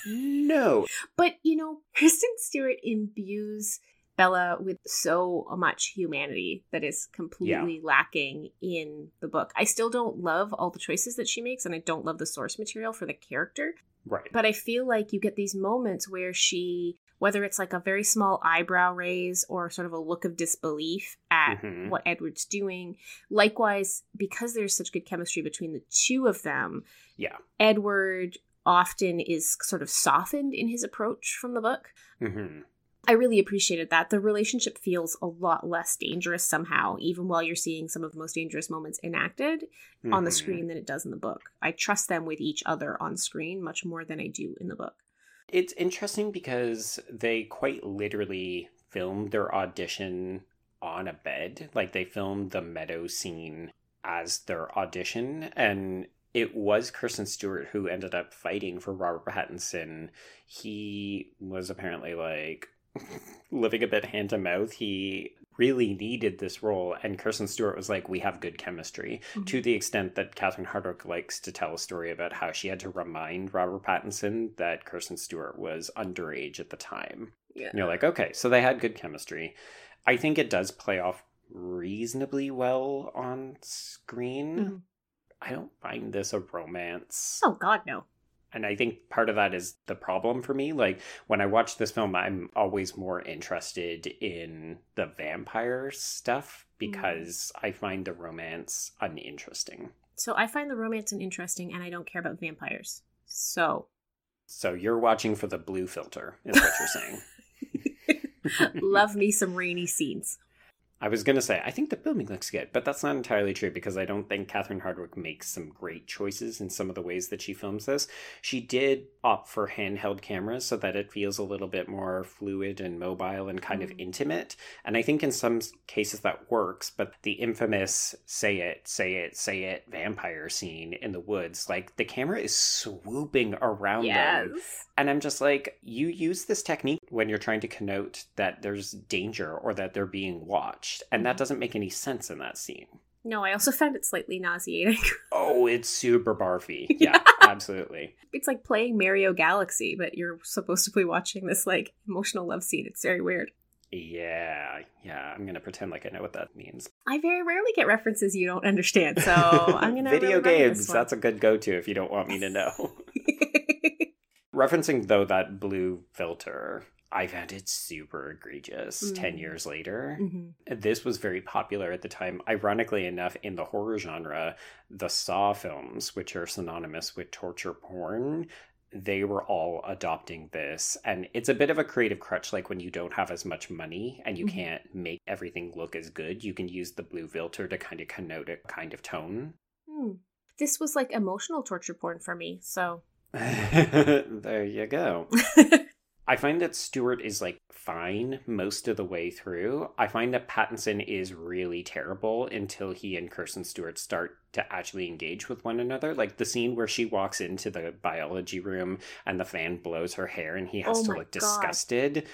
no. But, you know, Kristen Stewart imbues Bella with so much humanity that is completely yeah. lacking in the book. I still don't love all the choices that she makes, and I don't love the source material for the character. Right. But I feel like you get these moments where she, whether it's like a very small eyebrow raise or sort of a look of disbelief at mm-hmm. what Edward's doing. Likewise, because there's such good chemistry between the two of them, yeah, Edward often is sort of softened in his approach from the book. Mm-hmm. I really appreciated that. The relationship feels a lot less dangerous somehow, even while you're seeing some of the most dangerous moments enacted mm-hmm. on the mm-hmm. screen than it does in the book. I trust them with each other on screen much more than I do in the book. It's interesting because they quite literally filmed their audition on a bed. Like they filmed the meadow scene as their audition. And it was Kristen Stewart who ended up fighting for Robert Pattinson. He was apparently like, living a bit hand to mouth, he really needed this role. And Kirsten Stewart was like, We have good chemistry, mm-hmm. to the extent that Catherine Hardwicke likes to tell a story about how she had to remind Robert Pattinson that Kirsten Stewart was underage at the time. Yeah. And you're like, Okay, so they had good chemistry. I think it does play off reasonably well on screen. Mm-hmm. I don't find this a romance. Oh, God, no and I think part of that is the problem for me. Like when I watch this film, I'm always more interested in the vampire stuff because mm. I find the romance uninteresting. So I find the romance uninteresting and I don't care about vampires. So So you're watching for the blue filter, is what you're saying. Love me some rainy scenes. I was going to say, I think the filming looks good, but that's not entirely true because I don't think Catherine Hardwicke makes some great choices in some of the ways that she films this. She did opt for handheld cameras so that it feels a little bit more fluid and mobile and kind mm. of intimate. And I think in some cases that works, but the infamous say it, say it, say it vampire scene in the woods, like the camera is swooping around yes. them. And I'm just like, you use this technique when you're trying to connote that there's danger or that they're being watched. And that mm-hmm. doesn't make any sense in that scene. No, I also found it slightly nauseating. oh, it's super barfy. Yeah, absolutely. It's like playing Mario Galaxy, but you're supposed to be watching this like emotional love scene. It's very weird. Yeah, yeah. I'm gonna pretend like I know what that means. I very rarely get references you don't understand, so I'm gonna video games. That's a good go-to if you don't want me to know. Referencing though that blue filter, I found it super egregious mm. 10 years later. Mm-hmm. This was very popular at the time. Ironically enough, in the horror genre, the Saw films, which are synonymous with torture porn, they were all adopting this. And it's a bit of a creative crutch, like when you don't have as much money and you mm-hmm. can't make everything look as good, you can use the blue filter to kind of connote a kind of tone. Mm. This was like emotional torture porn for me, so there you go. I find that Stewart is like fine most of the way through. I find that Pattinson is really terrible until he and Kirsten Stewart start to actually engage with one another. Like the scene where she walks into the biology room and the fan blows her hair and he has oh to look God. disgusted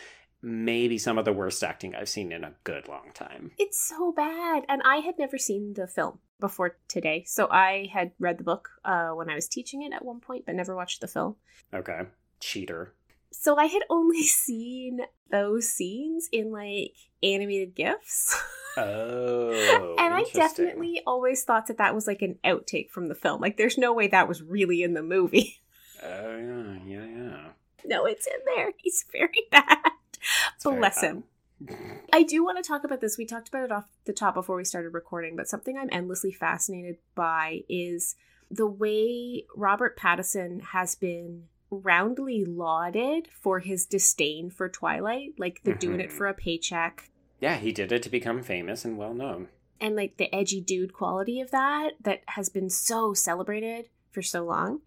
maybe some of the worst acting I've seen in a good long time. It's so bad. And I had never seen the film before today. So I had read the book uh, when I was teaching it at one point, but never watched the film. Okay. Cheater. So I had only seen those scenes in like animated GIFs. Oh. and I definitely always thought that that was like an outtake from the film. Like there's no way that was really in the movie. Oh, yeah, yeah, yeah. No, it's in there. He's very bad. Bless him. I do want to talk about this. We talked about it off the top before we started recording, but something I'm endlessly fascinated by is the way Robert Pattinson has been roundly lauded for his disdain for Twilight, like the mm-hmm. doing it mm-hmm. for a paycheck. Yeah, he did it to become famous and well known. And like the edgy dude quality of that that has been so celebrated for so long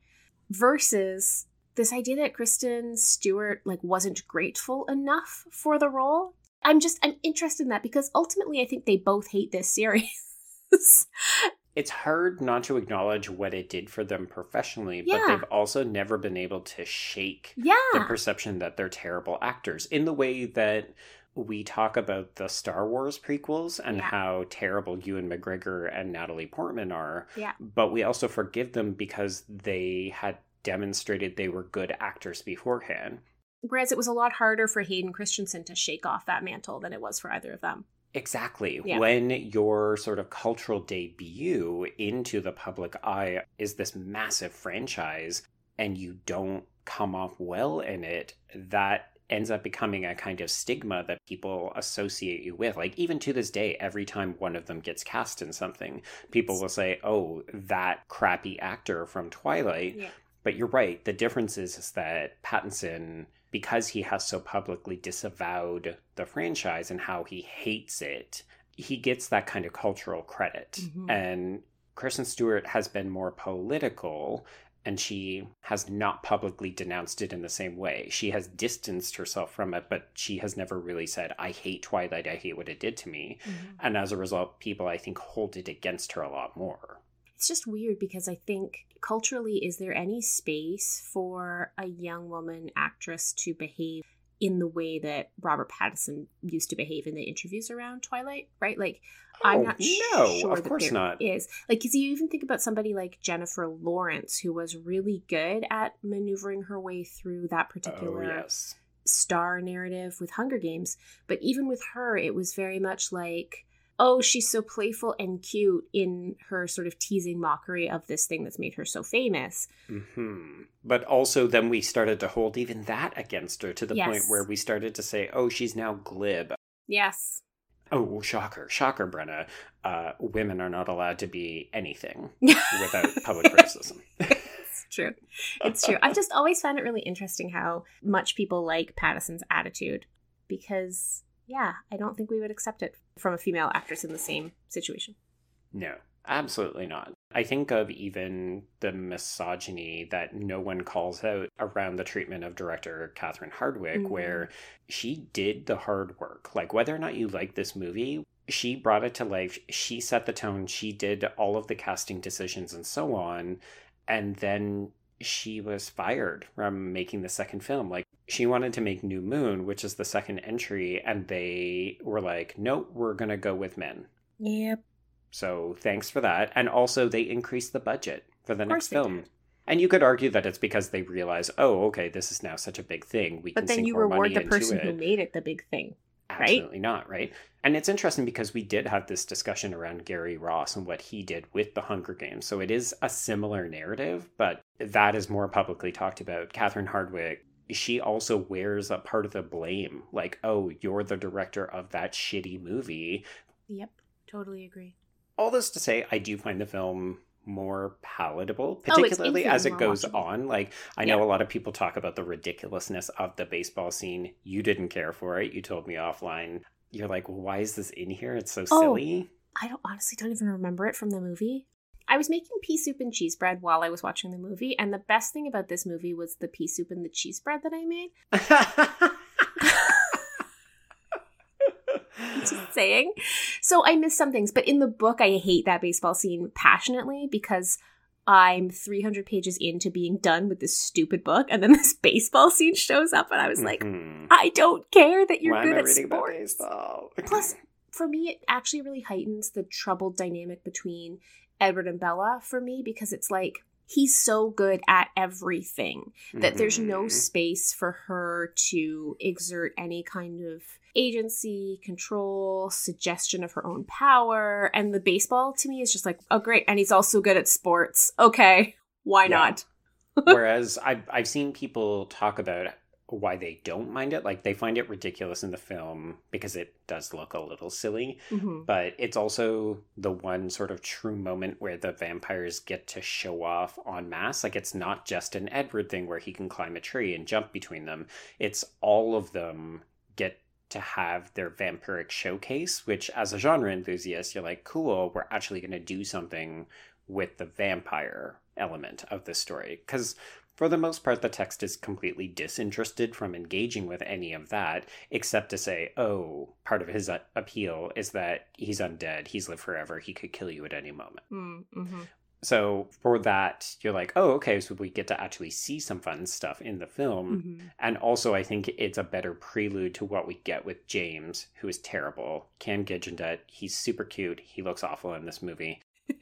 versus this idea that Kristen Stewart like wasn't grateful enough for the role. I'm just I'm interested in that because ultimately I think they both hate this series. it's hard not to acknowledge what it did for them professionally, yeah. but they've also never been able to shake yeah. the perception that they're terrible actors in the way that we talk about the Star Wars prequels and yeah. how terrible Ewan McGregor and Natalie Portman are. Yeah. But we also forgive them because they had demonstrated they were good actors beforehand. Whereas it was a lot harder for Hayden Christensen to shake off that mantle than it was for either of them. Exactly. Yeah. When your sort of cultural debut into the public eye is this massive franchise and you don't come off well in it, that ends up becoming a kind of stigma that people associate you with. Like, even to this day, every time one of them gets cast in something, people will say, oh, that crappy actor from Twilight. Yeah. But you're right. The difference is, is that Pattinson, because he has so publicly disavowed the franchise and how he hates it, he gets that kind of cultural credit. Mm-hmm. And Kristen Stewart has been more political and she has not publicly denounced it in the same way. She has distanced herself from it, but she has never really said, I hate Twilight, I hate what it did to me. Mm-hmm. And as a result, people, I think, hold it against her a lot more. It's just weird because I think culturally, is there any space for a young woman actress to behave in the way that Robert Pattinson used to behave in the interviews around Twilight, right? Like, oh, I'm not no, sure of course not. Is like, because you even think about somebody like Jennifer Lawrence, who was really good at maneuvering her way through that oh, particular oh, yes. star narrative with Hunger Games. But even with her, it was very much like oh, she's so playful and cute in her sort of teasing mockery of this thing that's made her so famous. Mm-hmm. But also, then we started to hold even that against her to the yes. point where we started to say, oh, she's now glib. Yes. Oh, shocker, shocker, Brenna. Uh, women are not allowed to be anything without public criticism. it's true. It's true. I've just always found it really interesting how much people like Pattinson's attitude because, yeah, I don't think we would accept it from a female actress in the same situation. No, absolutely not. I think of even the misogyny that no one calls out around the treatment of director Catherine Hardwicke, Mhm. where she did the hard work. Like, whether or not you like this movie, she brought it to life. She set the tone. She did all of the casting decisions and so on. And then she was fired from making the second film. Like, she wanted to make New Moon, which is the second entry, and they were like, nope, we're going to go with men. Yep. So thanks for that. And also, they increased the budget for the next film. And you could argue that it's because they realize, oh, okay, this is now such a big thing. We But then you reward the person it. who made it the big thing. Right? Absolutely not, right? And it's interesting because we did have this discussion around Gary Ross and what he did with the Hunger Games. So it is a similar narrative, but that is more publicly talked about. Catherine Hardwicke, she also wears a part of the blame. Like, oh, you're the director of that shitty movie Yep. Totally agree. all this to say, I do find the film more palatable, Oh, particularly as it goes on. Like, I know a lot of people talk about the ridiculousness of the baseball scene. You didn't care for it. You told me offline. You're like, well, why is this in here? It's so Oh. silly. I don't honestly don't even remember it from the movie. I was making pea soup and cheese bread while I was watching the movie, and the best thing about this movie was the pea soup and the cheese bread that I made. Just saying. So I miss some things, but in the book, I hate that baseball scene passionately because I'm 300 pages into being done with this stupid book, and then this baseball scene shows up, and I was like, Mhm. I don't care that you're Why good at sports. baseball? Plus, for me, it actually really heightens the troubled dynamic between Edward and Bella for me because it's like he's so good at everything that there's no Mhm. space for her to exert any kind of agency, control, suggestion of her own power. And the baseball to me is just like, oh, great. And he's also good at sports. Okay, why Yeah. not? Whereas I've I've seen people talk about why they don't mind it. Like they find it ridiculous in the film because it does look a little silly. Mhm. But it's also the one sort of true moment where the vampires get to show off en masse. Like it's not just an Edward thing where he can climb a tree and jump between them. It's all of them get to have their vampiric showcase, which as a genre enthusiast, you're like, cool, we're actually going to do something with the vampire element of this story. Because for the most part, the text is completely disinterested from engaging with any of that, except to say, oh, part of his uh, appeal is that he's undead, he's lived forever, he could kill you at any moment. Mm-hmm. So for that, you're like, oh, okay, so we get to actually see some fun stuff in the film. Mm-hmm. And also, I think it's a better prelude to what we get with James, who is terrible. Cam Gigandet, he's super cute. He looks awful in this movie.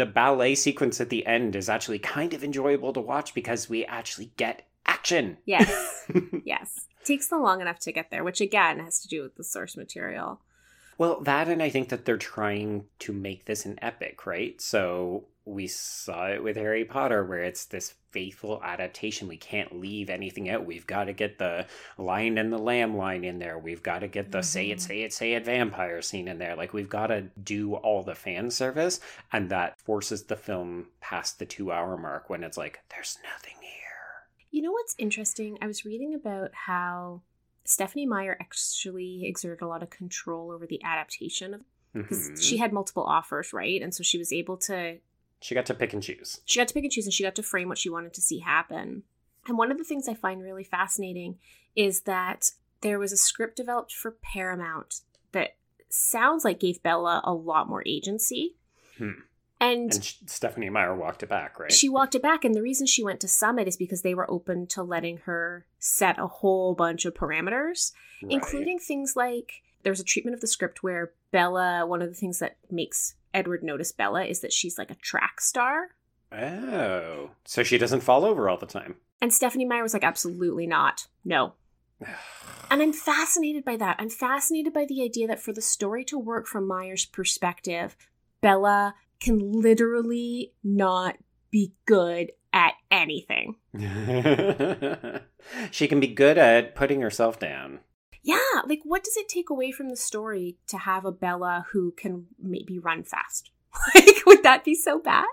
the ballet sequence at the end is actually kind of enjoyable to watch because we actually get action. Yes. yes. Takes them long enough to get there, which again has to do with the source material. Well, that and I think that they're trying to make this an epic, right? So we saw it with Harry Potter where it's this faithful adaptation. We can't leave anything out. We've got to get the lion and the lamb line in there. We've got to get the say it, Mhm. say it, say it vampire scene in there. Like we've got to do all the fan service, and that forces the film past the two hour mark when it's like, there's nothing here. You know what's interesting? I was reading about how Stephanie Meyer actually exerted a lot of control over the adaptation of because Mhm. she had multiple offers, right? And so she was able to she got to pick and choose. she got to pick and choose and she got to frame what she wanted to see happen. And one of the things I find really fascinating is that there was a script developed for Paramount that sounds like gave Bella a lot more agency. Hmm. And, And Stephanie Meyer walked it back, right? she walked it back. And the reason she went to Summit is because they were open to letting her set a whole bunch of parameters, Right. including things like there's a treatment of the script where Bella, one of the things that makes Edward noticed Bella is that she's like a track star. Oh, so she doesn't fall over all the time. And Stephanie Meyer was like, absolutely not. No. And I'm fascinated by that. I'm fascinated by the idea that for the story to work from Meyer's perspective, Bella can literally not be good at anything. she can be good at putting herself down. Yeah, like what does it take away from the story to have a Bella who can maybe run fast? Like, would that be so bad?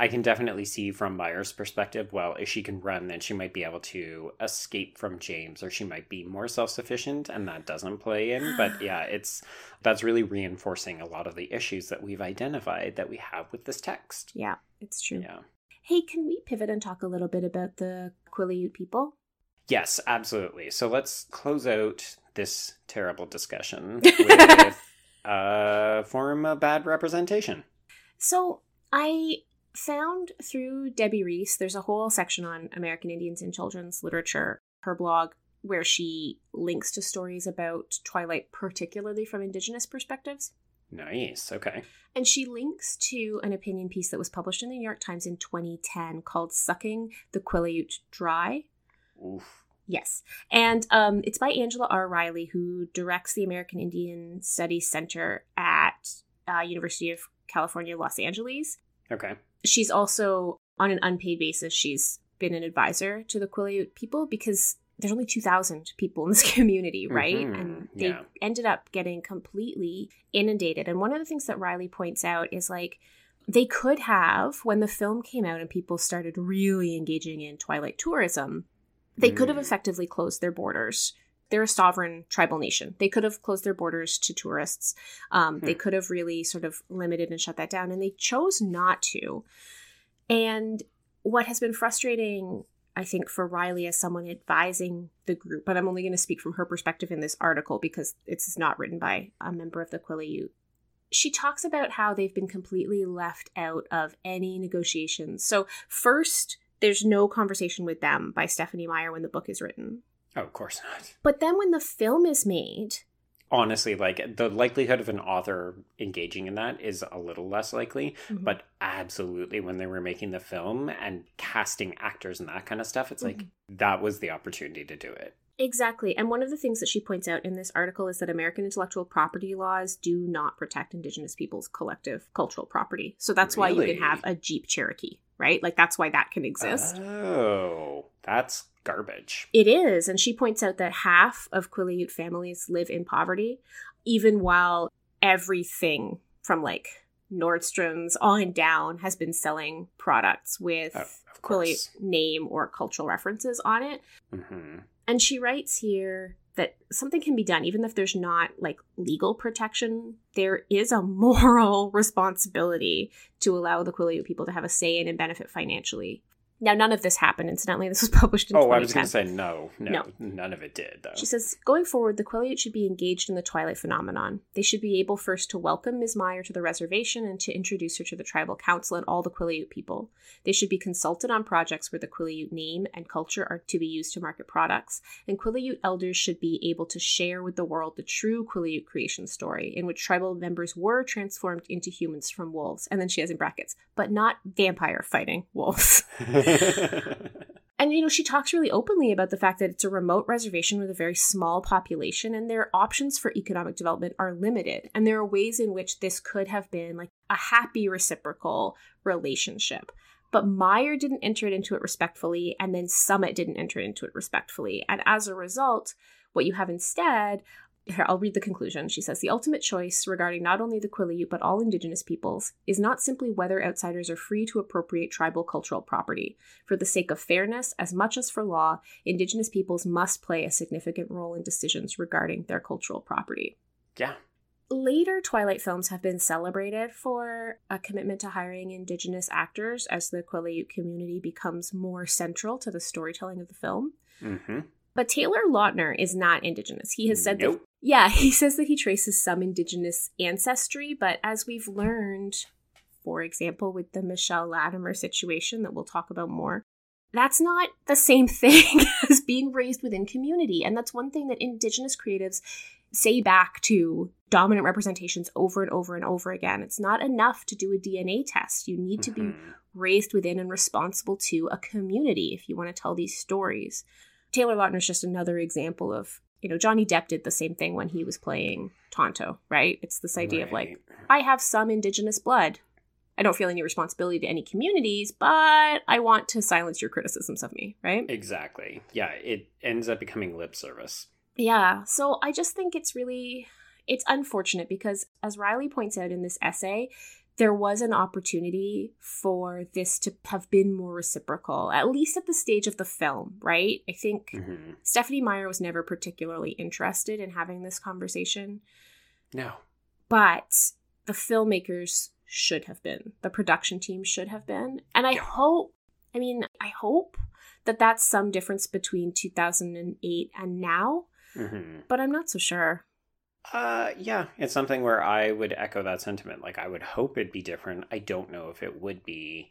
I can definitely see from Meyer's perspective, well, if she can run, then she might be able to escape from James, or she might be more self sufficient, and that doesn't play in. But yeah, it's that's really reinforcing a lot of the issues that we've identified that we have with this text. Yeah, it's true. Yeah. Hey, can we pivot and talk a little bit about the Quileute people? Yes, absolutely. So let's close out this terrible discussion with uh, a form of bad representation. So I found through Debbie Reese, there's a whole section on American Indians in children's literature, her blog, where she links to stories about Twilight, particularly from Indigenous perspectives. Nice. Okay. And she links to an opinion piece that was published in the New York Times in 2010 called Sucking the Quileute Dry. Oof. Yes. And um, it's by Angela R. Riley, who directs the American Indian Studies Center at uh, University of California, Los Angeles. Okay. She's also, on an unpaid basis, she's been an advisor to the Quileute people because there's only 2,000 people in this community, right? Mhm, And they yeah. ended up getting completely inundated. And one of the things that Riley points out is like, they could have, when the film came out and people started really engaging in Twilight tourism, they could have Mm. effectively closed their borders. They're a sovereign tribal nation. They could have closed their borders to tourists. Um, They Hmm. could have really sort of limited and shut that down, and they chose not to. And what has been frustrating, I think, for Riley as someone advising the group, but I'm only going to speak from her perspective in this article because it's not written by a member of the Quileute. She talks about how they've been completely left out of any negotiations. So, first, there's no conversation with them by Stephenie Meyer when the book is written. Oh, of course not. But then when the film is made, Honestly, like the likelihood of an author engaging in that is a little less likely, Mhm. but absolutely when they were making the film and casting actors and that kind of stuff, it's like that was the opportunity to do it. Exactly. And one of the things that she points out in this article is that American intellectual property laws do not protect Indigenous people's collective cultural property. So that's why you can have a Jeep Cherokee, right? Like that's why that can exist. Oh, that's garbage. It is. And she points out that half of Quileute families live in poverty, even while everything from like Nordstrom's on down has been selling products with Oh, Quileute name or cultural references on it. hmm And she writes here that something can be done, even if there's not like legal protection. There is a moral responsibility to allow the Quileute people to have a say in and benefit financially. Now, none of this happened. Incidentally, this was published in Oh, I was going to say no, no, No. none of it did though. She says, going forward, the Quileute should be engaged in the Twilight phenomenon. They should be able first to welcome Ms. Meyer to the reservation and to introduce her to the tribal council and all the Quileute people. They should be consulted on projects where the Quileute name and culture are to be used to market products, and Quileute elders should be able to share with the world the true Quileute creation story, in which tribal members were transformed into humans from wolves. And then she has in brackets, but not vampire fighting wolves. And you know, she talks really openly about the fact that it's a remote reservation with a very small population, and their options for economic development are limited. And there are ways in which this could have been like a happy reciprocal relationship. But Meyer didn't enter it into it respectfully, and then Summit didn't enter into it respectfully. And as a result, what you have instead here, I'll read the conclusion. She says the ultimate choice regarding not only the Quileute but all indigenous peoples is not simply whether outsiders are free to appropriate tribal cultural property. For the sake of fairness, as much as for law, indigenous peoples must play a significant role in decisions regarding their cultural property. yeah. Later Twilight films have been celebrated for a commitment to hiring indigenous actors as the Quileute community becomes more central to the storytelling of the film. hmm But Taylor Lautner is not indigenous. He has said that Nope. Yeah, he says that he traces some indigenous ancestry, but as we've learned, for example, with the Michelle Latimer situation that we'll talk about more, that's not the same thing as being raised within community. And that's one thing that indigenous creatives say back to dominant representations over and over and over again. It's not enough to do a DNA test. You need to be Mhm. raised within and responsible to a community if you want to tell these stories. Taylor Lautner is just another example of, you know, Johnny Depp did the same thing when he was playing Tonto, right? It's this idea of like, I have some indigenous blood. I don't feel any responsibility to any communities, but I want to silence your criticisms of me, right? Exactly. Yeah, it ends up becoming lip service. Yeah, so I just think it's really it's unfortunate because as Riley points out in this essay, there was an opportunity for this to have been more reciprocal, at least at the stage of the film, right? I think Mhm. Stephenie Meyer was never particularly interested in having this conversation, No. but the filmmakers should have been. The production team should have been. And I Yeah. hope, I mean, I hope that that's some difference between 2008 and now, hmm but I'm not so sure. Uh, yeah, it's something where I would echo that sentiment. Like, I would hope it'd be different. I don't know if it would be.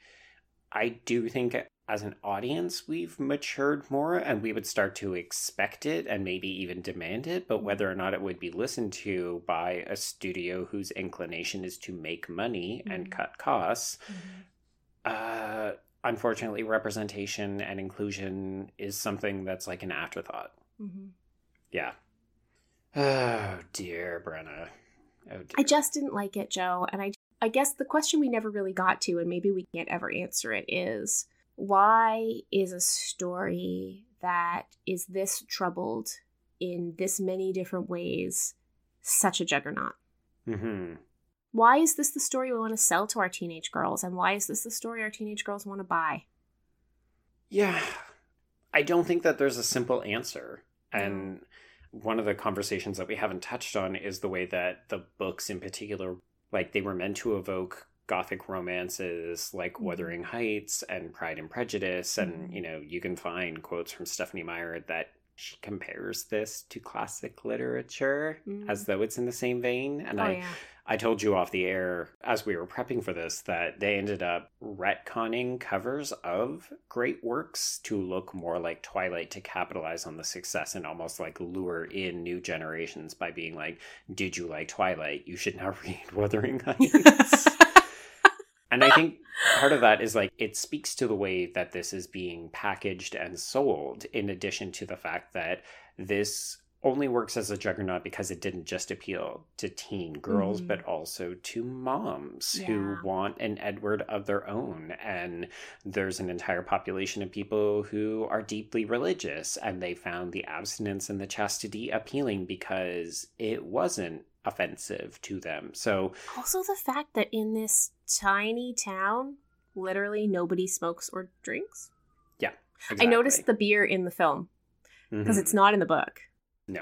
I do think as an audience, we've matured more and we would start to expect it and maybe even demand it. But whether or not it would be listened to by a studio whose inclination is to make money and Mhm. cut costs, uh, unfortunately, representation and inclusion is something that's like an afterthought. Mm-hmm. Yeah. Oh dear, Brenna. Oh dear. I just didn't like it, Joe. And I, I guess the question we never really got to, and maybe we can't ever answer it, is why is a story that is this troubled in this many different ways such a juggernaut? hmm Why is this the story we want to sell to our teenage girls? And why is this the story our teenage girls want to buy? Yeah. I don't think that there's a simple answer. And one of the conversations that we haven't touched on is the way that the books in particular, like they were meant to evoke gothic romances like Mhm. Wuthering Heights and Pride and Prejudice. And, Mhm. you know, you can find quotes from Stephenie Meyer that she compares this to classic literature as Mm. though it's in the same vein. And oh, I, yeah. I told you off the air as we were prepping for this that they ended up retconning covers of great works to look more like Twilight to capitalize on the success and almost like lure in new generations by being like, Did you like Twilight? You should now read Wuthering Heights. and I think part of that is like it speaks to the way that this is being packaged and sold, in addition to the fact that this only works as a juggernaut because it didn't just appeal to teen girls, Mhm. but also to moms Yeah. who want an Edward of their own. And there's an entire population of people who are deeply religious and they found the abstinence and the chastity appealing because it wasn't offensive to them. So, Also, the fact that in this tiny town, literally nobody smokes or drinks. Yeah. I noticed the beer in the film because Mhm. it's not in the book. No.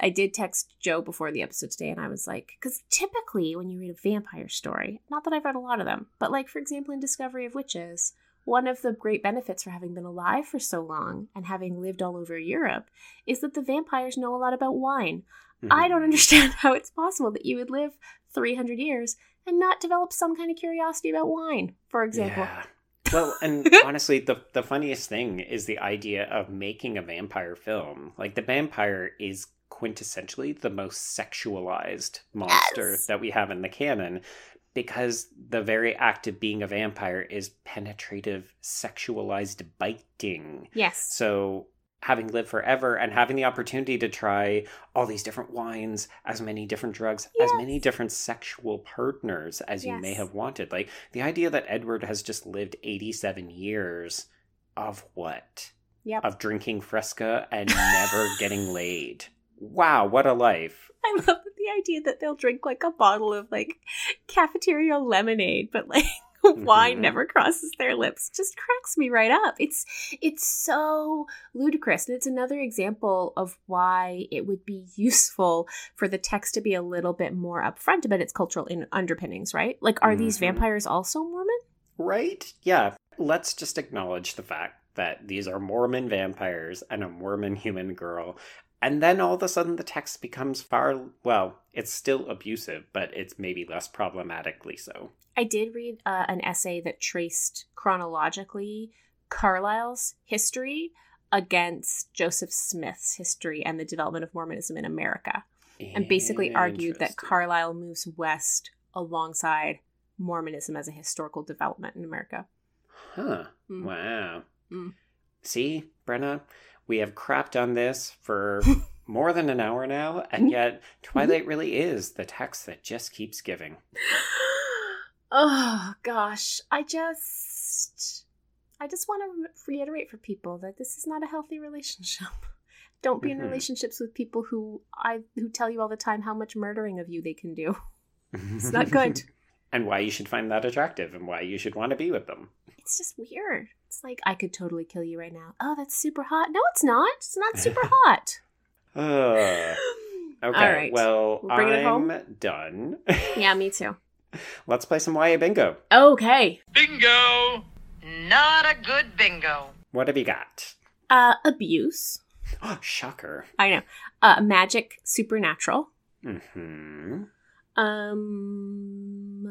I did text Joe before the episode today, and I was like, because typically when you read a vampire story, not that I've read a lot of them, but like for example in Discovery of Witches, one of the great benefits for having been alive for so long and having lived all over Europe is that the vampires know a lot about wine. I mm-hmm. don't understand how it's possible that you would live 300 years and not develop some kind of curiosity about wine, for example. Yeah. Well, and honestly, the the funniest thing is the idea of making a vampire film. Like the vampire is quintessentially the most sexualized monster Yes. that we have in the canon because the very act of being a vampire is penetrative sexualized biting. Yes. So having lived forever and having the opportunity to try all these different wines, as many different drugs, as many different sexual partners as you may have wanted. Like the idea that Edward has just lived 87 years of what? Yep. Of drinking Fresca and never getting laid. Wow, what a life. I love the idea that they'll drink like a bottle of like cafeteria lemonade, but like wine Mhm. never crosses their lips. Just cracks me right up. It's it's so ludicrous, and it's another example of why it would be useful for the text to be a little bit more upfront about its cultural in- underpinnings. Right? Like, are these Mhm. vampires also Mormon? Right? Yeah. Let's just acknowledge the fact that these are Mormon vampires and a Mormon human girl. And then all of a sudden the text becomes far, well, it's still abusive, but it's maybe less problematically so. I did read uh, an essay that traced chronologically Carlisle's history against Joseph Smith's history and the development of Mormonism in America, and basically argued that Carlisle moves west alongside Mormonism as a historical development in America. Huh. Mm. Wow. Mm. See, Brenna, we have crapped on this for more than an hour now, and yet Twilight really is the text that just keeps giving. oh gosh, I just I just want to reiterate for people that this is not a healthy relationship. Don't be in Mhm. relationships with people who I who tell you all the time how much murdering of you they can do. It's not good. and why you should find that attractive and why you should want to be with them. It's just weird. It's like I could totally kill you right now. Oh, that's super hot. No, it's not. It's not super hot. Uh, okay, All right. well, We'll bring it I'm home? done. yeah, me too. Let's play some YA bingo. Okay. Bingo! Not a good bingo. What have you got? Uh, abuse. Oh, shocker. I know. Uh, magic, supernatural. hmm Um,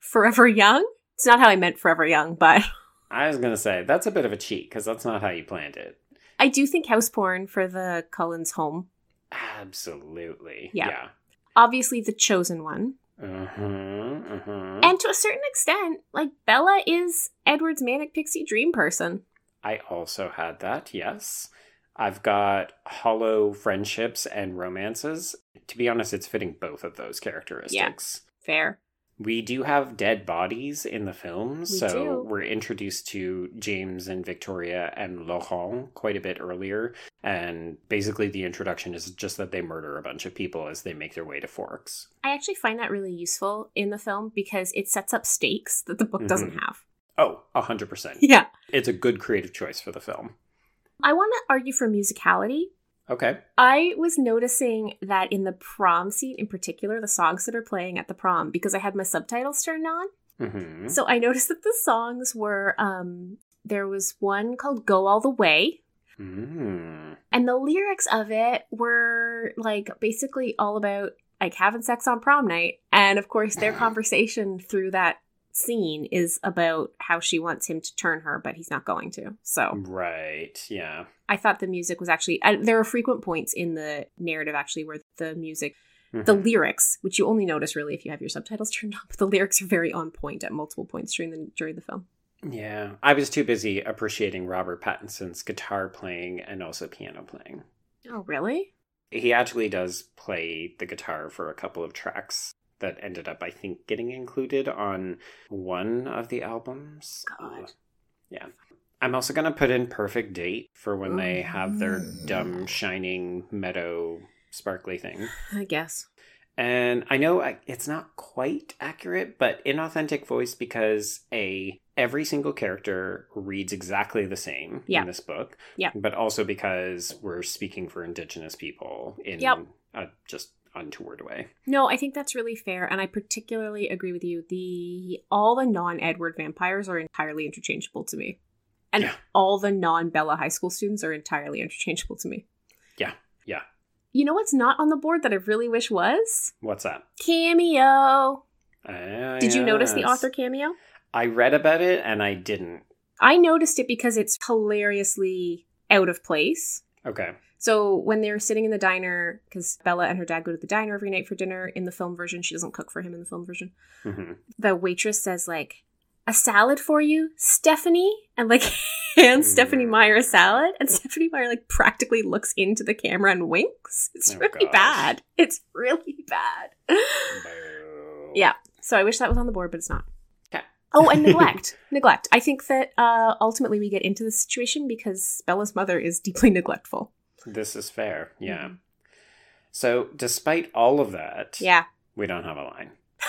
forever young. It's not how I meant forever young, but I was gonna say that's a bit of a cheat because that's not how you planned it. I do think house porn for the Cullens home. Absolutely. Yeah. Yeah. Obviously, the chosen one. Uh huh. Uh huh. And to a certain extent, like Bella is Edward's manic pixie dream person. I also had that. Yes. I've got hollow friendships and romances. To be honest, it's fitting both of those characteristics. Yeah, Fair. We do have dead bodies in the film, We so do. we're introduced to James and Victoria and Laurent quite a bit earlier. And basically, the introduction is just that they murder a bunch of people as they make their way to Forks. I actually find that really useful in the film because it sets up stakes that the book doesn't Mhm. have. Oh, 100%. Yeah. It's a good creative choice for the film. I want to argue for musicality. Okay. I was noticing that in the prom scene in particular, the songs that are playing at the prom, because I had my subtitles turned on. hmm So I noticed that the songs were um there was one called Go All the Way. Mm. And the lyrics of it were like basically all about like having sex on prom night. And of course their conversation through that scene is about how she wants him to turn her, but he's not going to. So Right. Yeah. I thought the music was actually I, there are frequent points in the narrative actually where the music the Mhm. lyrics, which you only notice really if you have your subtitles turned on, but the lyrics are very on point at multiple points during the during the film. Yeah. I was too busy appreciating Robert Pattinson's guitar playing and also piano playing. Oh, really? He actually does play the guitar for a couple of tracks that ended up, I think, getting included on one of the albums. God. Yeah. I'm also going to put in Perfect Date for when they oh, have their dumb, shining, meadow, sparkly thing. I guess. And I know I- it's not quite accurate, but inauthentic voice because a every single character reads exactly the same Yeah. in this book. Yeah. But also because we're speaking for indigenous people in Yep. a just untoward way. No, I think that's really fair, and I particularly agree with you. The all the non-Edward vampires are entirely interchangeable to me, and Yeah. all the non-Bella high school students are entirely interchangeable to me. Yeah. Yeah. You know what's not on the board that I really wish was What's that? cameo? Ah, Did you notice the author cameo? I read about it and I didn't. I noticed it because it's hilariously out of place. Okay. So when they're sitting in the diner, because Bella and her dad go to the diner every night for dinner in the film version, she doesn't cook for him in the film version. hmm The waitress says like, "A salad for you, Stephenie," and like hands Stephenie Mm. Meyer a salad, and Stephenie Meyer like practically looks into the camera and winks. It's Oh, really gosh. bad. It's really bad. Yeah. So I wish that was on the board, but it's not. Okay. Oh, and neglect. neglect. I think that uh, ultimately we get into this situation because Bella's mother is deeply neglectful. This is fair. Yeah. Mhm. So, despite all of that, Yeah. we don't have a line.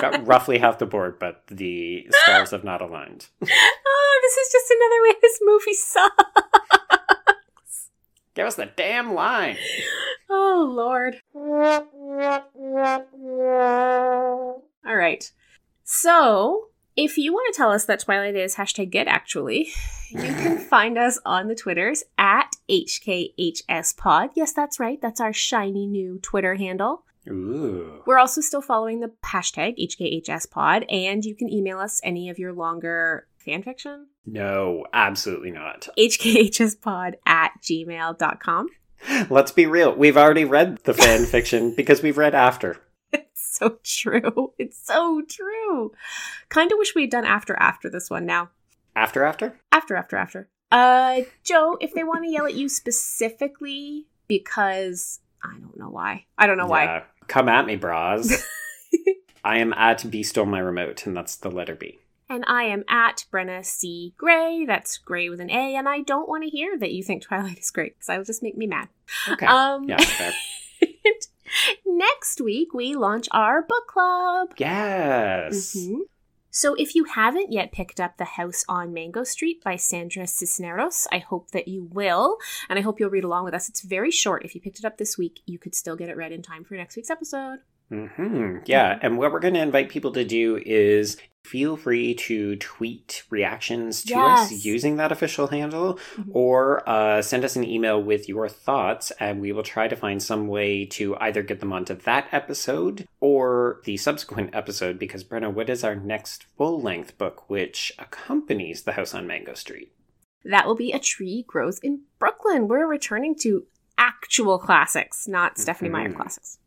Got roughly half the board, but the stars have not aligned. oh, this is just another way this movie sucks. Give us the damn line. Oh, Lord. All right. So, if you want to tell us that Twilight is hashtag good, actually, you can find us on the Twitters at HKHSPod. Yes, that's right. That's our shiny new Twitter handle. Ooh. We're also still following the hashtag HKHSPod, and you can email us any of your longer fanfiction. No, absolutely not. HKHSPod at gmail.com. Let's be real. We've already read the fan fiction because we've read after. So true. It's so true. Kind of wish we had done after after this one now. After, after? After after after. Uh Joe, if they want to yell at you specifically because I don't know why. I don't know why. Yeah. Come at me, bras. I am at B stole my remote, and that's the letter B. And I am at Brenna C. Gray. That's Gray with an A. And I don't want to hear that you think Twilight is great because that will just make me mad. Okay. Um, yeah, fair. Next week, we launch our book club. Yes. Mhm. So, if you haven't yet picked up The House on Mango Street by Sandra Cisneros, I hope that you will. And I hope you'll read along with us. It's very short. If you picked it up this week, you could still get it read in time for next week's episode. Hmm Yeah, and what we're going to invite people to do is feel free to tweet reactions to us using that official handle or uh, send us an email with your thoughts, and we will try to find some way to either get them onto that episode or the subsequent episode. Because, Brenna, what is our next full length book which accompanies The House on Mango Street? That will be A Tree Grows in Brooklyn. We're returning to actual classics, not Stephenie Meyer Mhm. classics.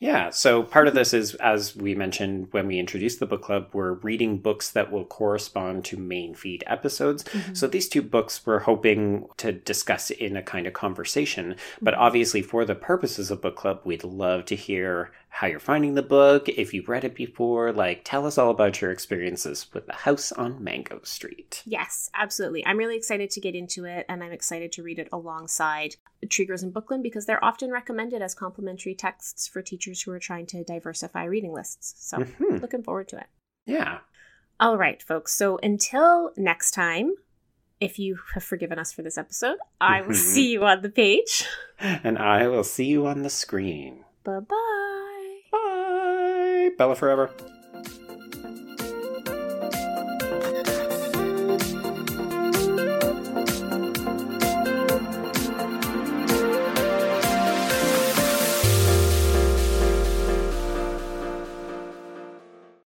Yeah, so part of mm-hmm. this is, as we mentioned when we introduced the book club, we're reading books that will correspond to main feed episodes. Mm-hmm. So these two books we're hoping to discuss in a kind of conversation. But mm-hmm. obviously, for the purposes of book club, we'd love to hear how you're finding the book, if you've read it before. Like, tell us all about your experiences with The House on Mango Street. Yes, absolutely. I'm really excited to get into it, and I'm excited to read it alongside Grows in Brooklyn because they're often recommended as complementary texts for teachers who are trying to diversify reading lists. So, Mhm. looking forward to it. Yeah. All right, folks. So, until next time, if you have forgiven us for this episode, I will Mhm. see you on the page. And I will see you on the screen. Bye bye. Bye. Bella forever.